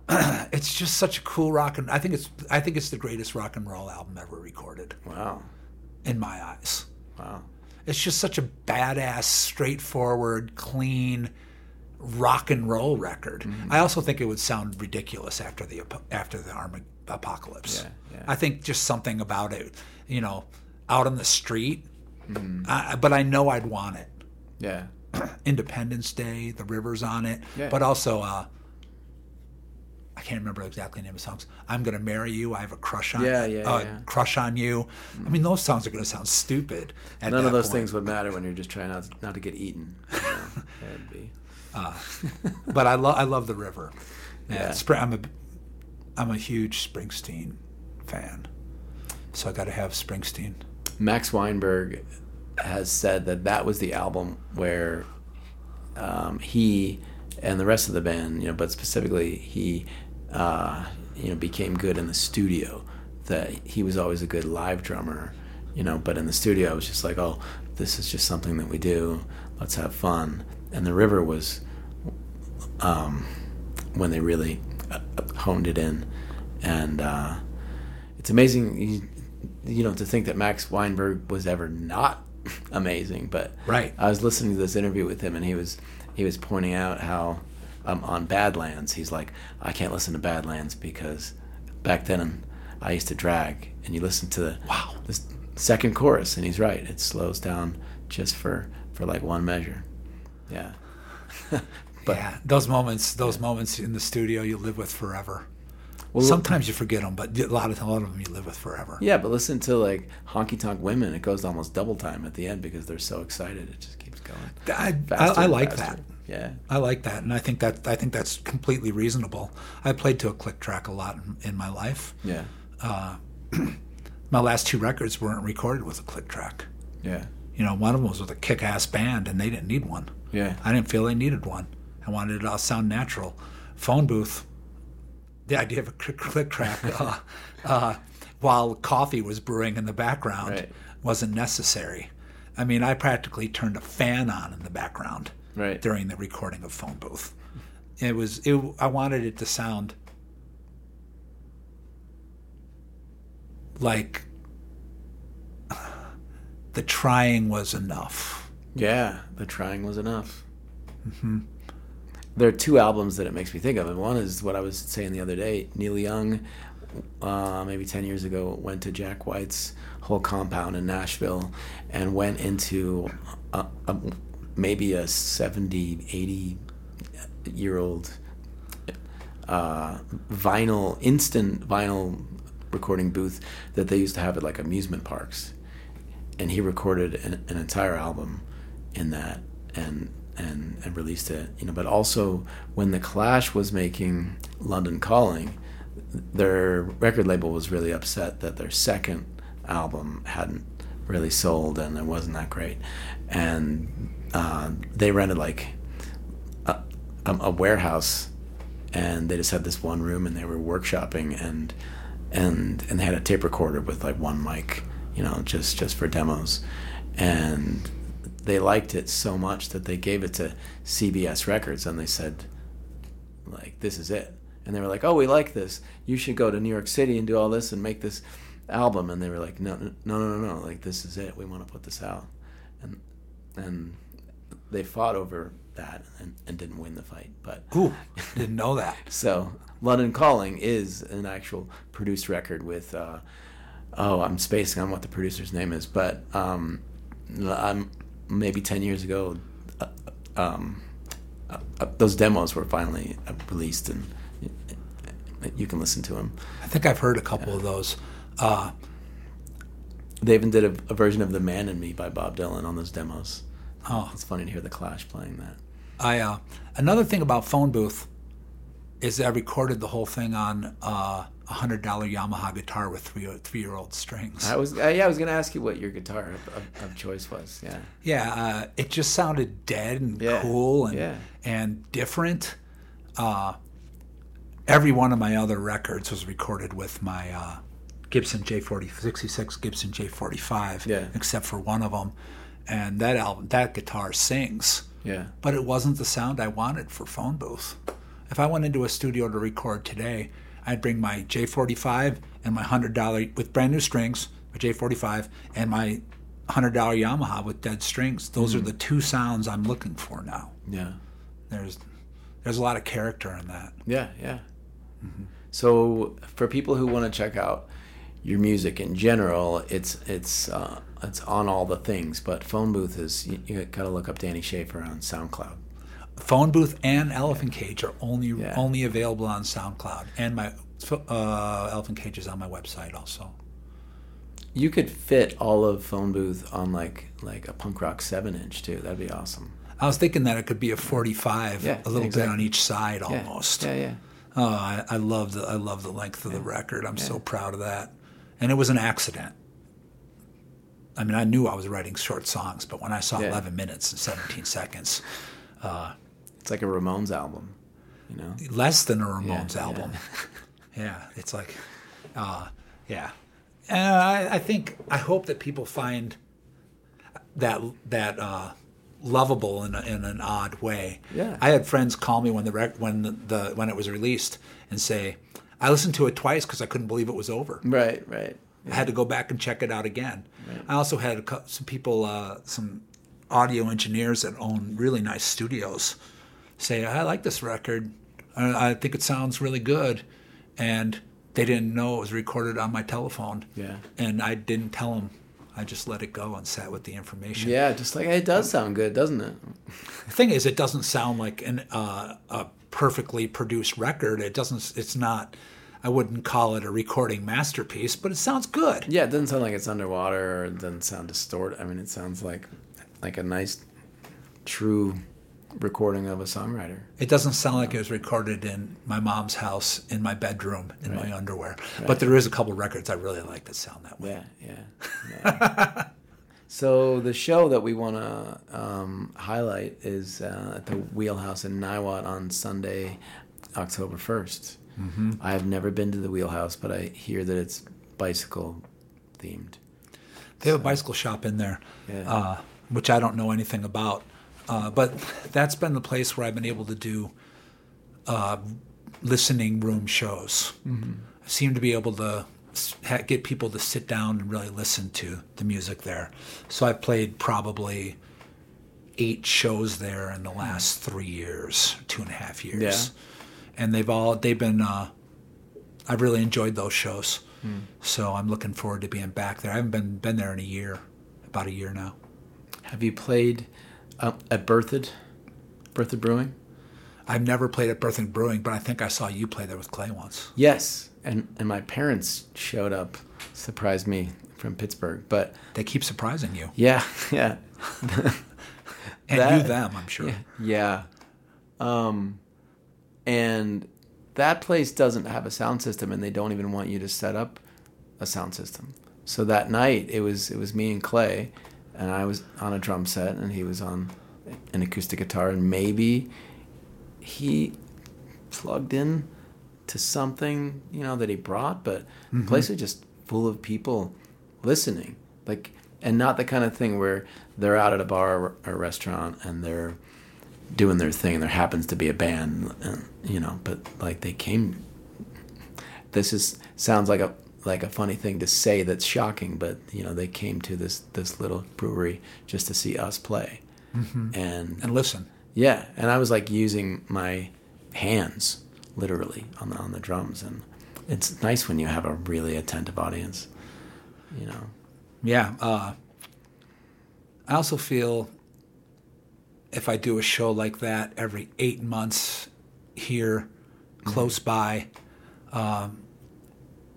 It's just such a cool rock and I think it's I think it's the greatest rock and roll album ever recorded Wow. In my eyes. Wow. It's just such a badass, straightforward, clean rock and roll record. Mm-hmm. I also think it would sound ridiculous after the after the Arma- apocalypse. Yeah, yeah. I think just something about it, you know, out on the street. Mm-hmm. I, but I know I'd want it. Yeah. Independence Day, the rivers on it, Yeah. but also uh, I can't remember exactly the name of songs. I'm gonna marry you. I have a crush on. Yeah, yeah, uh, yeah. Crush on you. I mean, those songs are gonna sound stupid. None of those point. things would matter when you're just trying not to, not to get eaten. You know, that'd be. But I love I love the river. Yeah, I'm a I'm a huge Springsteen fan, so I got to have Springsteen. Max Weinberg has said that that was the album where um, he and the rest of the band, you know, but specifically he, uh, you know, became good in the studio. That he was always a good live drummer, you know, but in the studio I was just like, oh, this is just something that we do. Let's have fun. And the river was um, when they really uh, honed it in, and uh, it's amazing, you, you know, to think that Max Weinberg was ever not amazing. But Right. I was listening to this interview with him, and he was he was pointing out how um, on Badlands, he's like, I can't listen to Badlands because back then I used to drag, and you listen to the Wow. the second chorus, and he's right, it slows down just for for like one measure. Yeah. but yeah, those moments, those moments in the studio, you live with forever. Well, Sometimes you forget them, but a lot of a lot of them you live with forever. Yeah, but listen to like honky tonk women. It goes almost double time at the end because they're so excited. It just going. I, I, faster I like faster. that. Yeah. I like that, and I think that I think that's completely reasonable. I played to a click track a lot in, in my life. Yeah. My last two records weren't recorded with a click track. Yeah. You know, one of them was with a kick-ass band, and they didn't need one. Yeah. I didn't feel they needed one. I wanted it to all sound natural. Phone booth, the idea of a click, click track uh, uh, while coffee was brewing in the background Right. wasn't necessary. I mean, I practically turned a fan on in the background Right. during the recording of Phone Booth. It was. It, I wanted it to sound like the trying was enough. Yeah. The trying was enough. There are two albums that it makes me think of, and one is what I was saying the other day. Neil Young, uh, maybe ten years ago, went to Jack White's whole compound in Nashville, and went into a, a, maybe a 70, 80 year old uh, vinyl, instant vinyl recording booth that they used to have at like amusement parks, and he recorded an, an entire album in that and and and released it. You know, but also when the Clash was making London Calling, their record label was really upset that their second album hadn't really sold and it wasn't that great, and uh, they rented like a, a, warehouse and they just had this one room and they were workshopping and and and they had a tape recorder with like one mic you know just just for demos. And they liked it so much that they gave it to CBS Records and they said like this is it. And they were like oh we like this. You should go to New York City and do all this and make this album and they were like no no no no no like this is it we want to put this out and and they fought over that and, and didn't win the fight but Ooh, didn't know that. so London Calling is an actual produced record with uh, oh I'm spacing on what the producer's name is, but um, I'm maybe ten years ago uh, um, uh, uh, those demos were finally uh, released and you can listen to them. I think I've heard a couple of those. Uh, They even did a, a version of "The Man in Me" by Bob Dylan on those demos. oh, It's funny to hear the Clash playing that. I uh, another thing about phone booth is I recorded the whole thing on uh, a hundred dollar Yamaha guitar with three three year old strings. I was uh, yeah I was gonna ask you what your guitar of, of, of choice was. Yeah. yeah, uh, it just sounded dead and Yeah, cool and yeah. and different. Uh, every one of my other records was recorded with my uh, Gibson J40 66 Gibson J45, Yeah. except for one of them. And that album, that guitar sings. Yeah. but it wasn't the sound I wanted for phone booth. If I went into a studio to record today, I'd bring my J45 and my hundred dollar with brand new strings, my J45 and my hundred dollar Yamaha with dead strings. Those are mm-hmm. the two sounds I'm looking for now. Yeah. There's there's a lot of character in that. Yeah, yeah. Mm-hmm. So for people who want to check out your music in general, it's it's uh, it's on all the things. But phone booth is you, you got to look up Danny Shafer on SoundCloud. Phone Booth and Elephant Cage are only Yeah. only available on SoundCloud, and my uh, Elephant Cage is on my website also. You could fit all of Phone Booth on like like a punk rock seven inch too. That'd be awesome. I was thinking that it could be a 45, Yeah, a little bit on each side Yeah. almost. Yeah, yeah. Oh, I, I love the I love the length of the record. I'm so proud of that. And it was an accident. I mean, I knew I was writing short songs, but when I saw Yeah. 11 minutes and 17 seconds, It's like a Ramones album, you know. less than a Ramones Yeah, album. Yeah. it's like, uh, yeah. And I, I think I hope that people find that that uh, lovable in, a, in an odd way. Yeah. I had friends call me when the rec- when the, the when it was released and say, I listened to it twice because I couldn't believe it was over. Right, right. I had to go back and check it out again. Right. I also had a, some people, uh, some audio engineers that own really nice studios, say, "I like this record. I, I think it sounds really good," and they didn't know it was recorded on my telephone. Yeah. and I didn't tell them. I just let it go and sat with the information. Yeah, just like it does sound good, doesn't it? The thing is, it doesn't sound like an uh, a perfectly produced record. It doesn't. It's not. I wouldn't call it a recording masterpiece, but it sounds good. Yeah, it doesn't sound like it's underwater or it doesn't sound distorted. I mean, it sounds like like a nice, true recording of a songwriter. It doesn't sound like it was recorded in my mom's house in my bedroom in my underwear. But there is a couple records I really like that sound that way. Yeah, yeah. yeah. so the show that we want to um, highlight is uh, at the Wheelhouse in Niwot on Sunday, October 1st. Mm-hmm. I have never been to the Wheelhouse, but I hear that it's bicycle themed. They have a bicycle shop in there, Yeah. uh, which I don't know anything about. Uh, but that's been the place where I've been able to do uh, listening room shows. I seem to be able to get people to sit down and really listen to the music there. So I've played probably eight shows there in the last three years, two and a half years. Yeah. And they've all they've been. Uh, I've really enjoyed those shows. So I'm looking forward to being back there. I haven't been been there in a year, about a year now. Have you played uh, at Berthoud? Berthoud Brewing? I've never played at Berthoud Brewing, but I think I saw you play there with Clay once. Yes, and and my parents showed up, surprised me from Pittsburgh. But They keep surprising you, yeah, yeah, and That- you them, I'm sure. yeah. Um, and that place doesn't have a sound system, and they don't even want you to set up a sound system. So that night, it was it was me and Clay, and I was on a drum set, and he was on an acoustic guitar, and maybe he plugged in to something you know that he brought, but the place is just full of people listening, like, and not the kind of thing where they're out at a bar or a restaurant and they're doing their thing. and There happens to be a band, and, you know, but like they came. This is sounds like a like a funny thing to say that's shocking, but you know they came to this this little brewery just to see us play, mm-hmm. and And listen, yeah, and I was like using my hands literally on the on the drums, and it's nice when you have a really attentive audience, you know. yeah. Uh, I also feel if I do a show like that every eight months here, close by, um,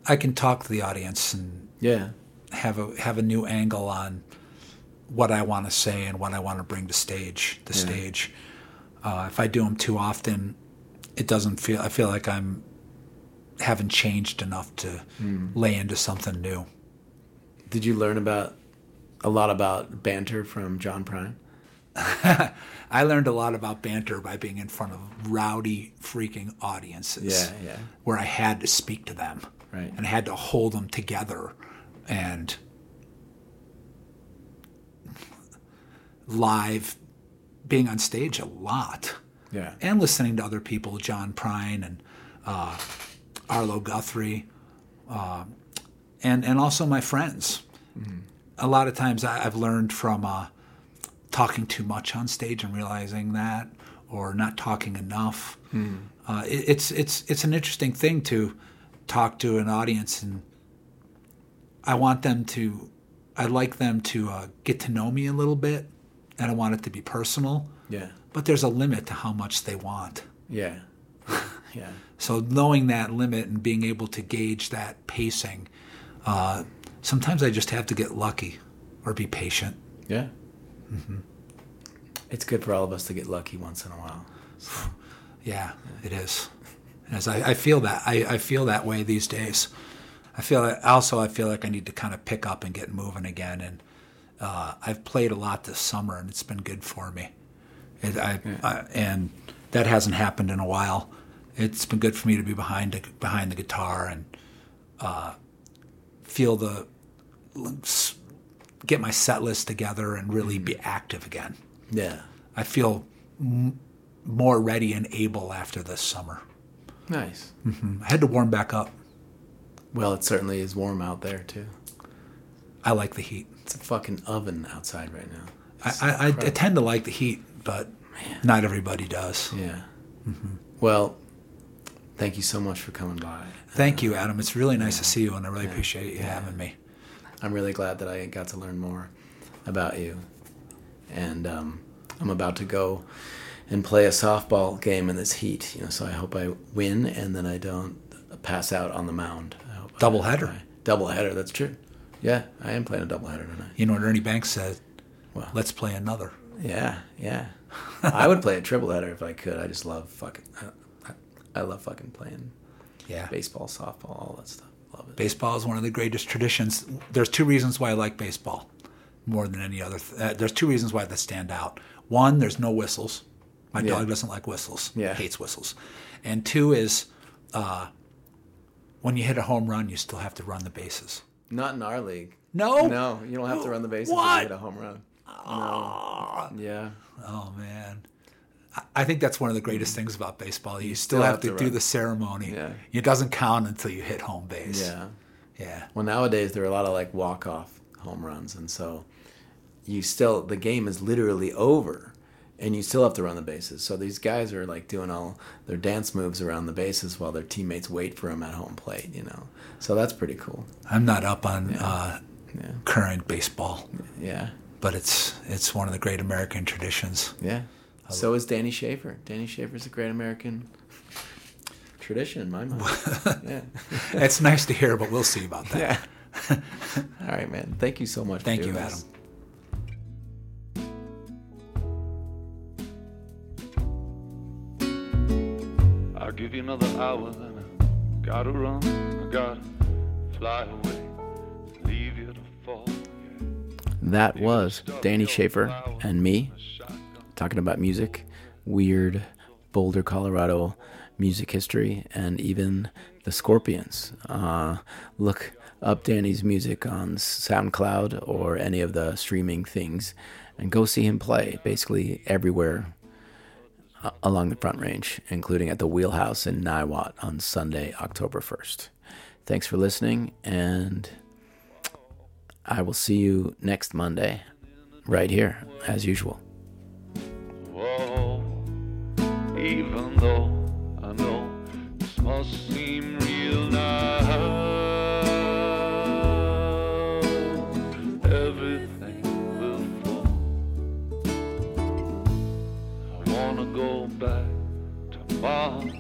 I can talk to the audience and Yeah, have a have a new angle on what I want to say and what I want to bring to stage. The Yeah. stage. Uh, if I do them too often, it doesn't feel. I feel like I'm haven't changed enough to hmm. lay into something new. did you learn about a lot about banter from John Prine? I learned a lot about banter by being in front of rowdy, freaking audiences. Yeah, yeah. Where I had to speak to them, Right. and I had to hold them together, and live, being on stage a lot. Yeah. and listening to other people, John Prine and uh, Arlo Guthrie, uh, and and also my friends. A lot of times I, I've learned from uh, talking too much on stage and realizing that, or not talking enough. Uh, it, it's it's it's an interesting thing to talk to an audience, and I want them to, I'd like them to uh, get to know me a little bit, and I want it to be personal Yeah. but there's a limit to how much they want. Yeah. Yeah. So knowing that limit and being able to gauge that pacing, uh, sometimes I just have to get lucky or be patient. Yeah. Mm-hmm. It's good for all of us to get lucky once in a while. Yeah, it is. As I, I feel that I, I feel that way these days. I feel also I feel like I need to kind of pick up and get moving again. And uh, I've played a lot this summer, and it's been good for me. It, I, I, and that hasn't happened in a while. It's been good for me to be behind the, behind the guitar and uh, feel the get my set list together and really be active again. Yeah. I feel m- more ready and able after this summer. Nice. I had to warm back up. Well, it certainly is warm out there too. I like the heat. It's a fucking oven outside right now. I, I, I tend to like the heat, but not everybody does. Yeah. Well, thank you so much for coming by. Thank you, Adam. It's really nice to see you, and I really appreciate you having me. I'm really glad that I got to learn more about you. And um, I'm about to go and play a softball game in this heat. You know, so I hope I win and then I don't pass out on the mound. I hope I- Doubleheader. I- Doubleheader. That's true. Yeah, I am playing a doubleheader tonight. You know what Ernie Banks said? Well. let's play another. Yeah, yeah. I would play a triple header if I could. I just love fucking. I, I, love fucking playing Yeah. baseball, softball, all that stuff. Love it. Baseball is one of the greatest traditions. There's two reasons why I like baseball more than any other. Th- uh, there's two reasons why that stand out. One, there's no whistles. My Yeah. dog doesn't like whistles. Yeah. Hates whistles. And two is uh, when you hit a home run, you still have to run the bases. Not in our league. No? No, you don't have to run the bases What? to hit a home run. Ah. No. Yeah. Oh man. I- think that's one of the greatest things about baseball. You still, still have, have to, to do the ceremony. Yeah. It doesn't count until you hit home base. Yeah. Yeah. Well, nowadays there are a lot of like walk off home runs, and so you still the game is literally over, and you still have to run the bases. So these guys are like doing all their dance moves around the bases while their teammates wait for them at home plate. You know, so that's pretty cool. I'm not up on uh, Yeah. current baseball, Yeah. but it's it's one of the great American traditions. Yeah. So is Danny Shafer. Danny Shafer's a great American tradition in my mind. yeah. it's nice to hear, but we'll see about that. Yeah. All right, man. Thank you so much. Thank you, this. Give you another hour, then I gotta run. I gotta fly away, leave you to fall. That was Danny Shafer and me talking about music, weird Boulder, Colorado music history, and even the Scorpions. Uh, look up Danny's music on SoundCloud or any of the streaming things and go see him play basically everywhere along the Front Range, including at the Wheelhouse in Niwot on Sunday, October 1st. Thanks for listening, and I will see you next Monday, right here, as usual. Whoa, even though I know this must seem real. Fall. I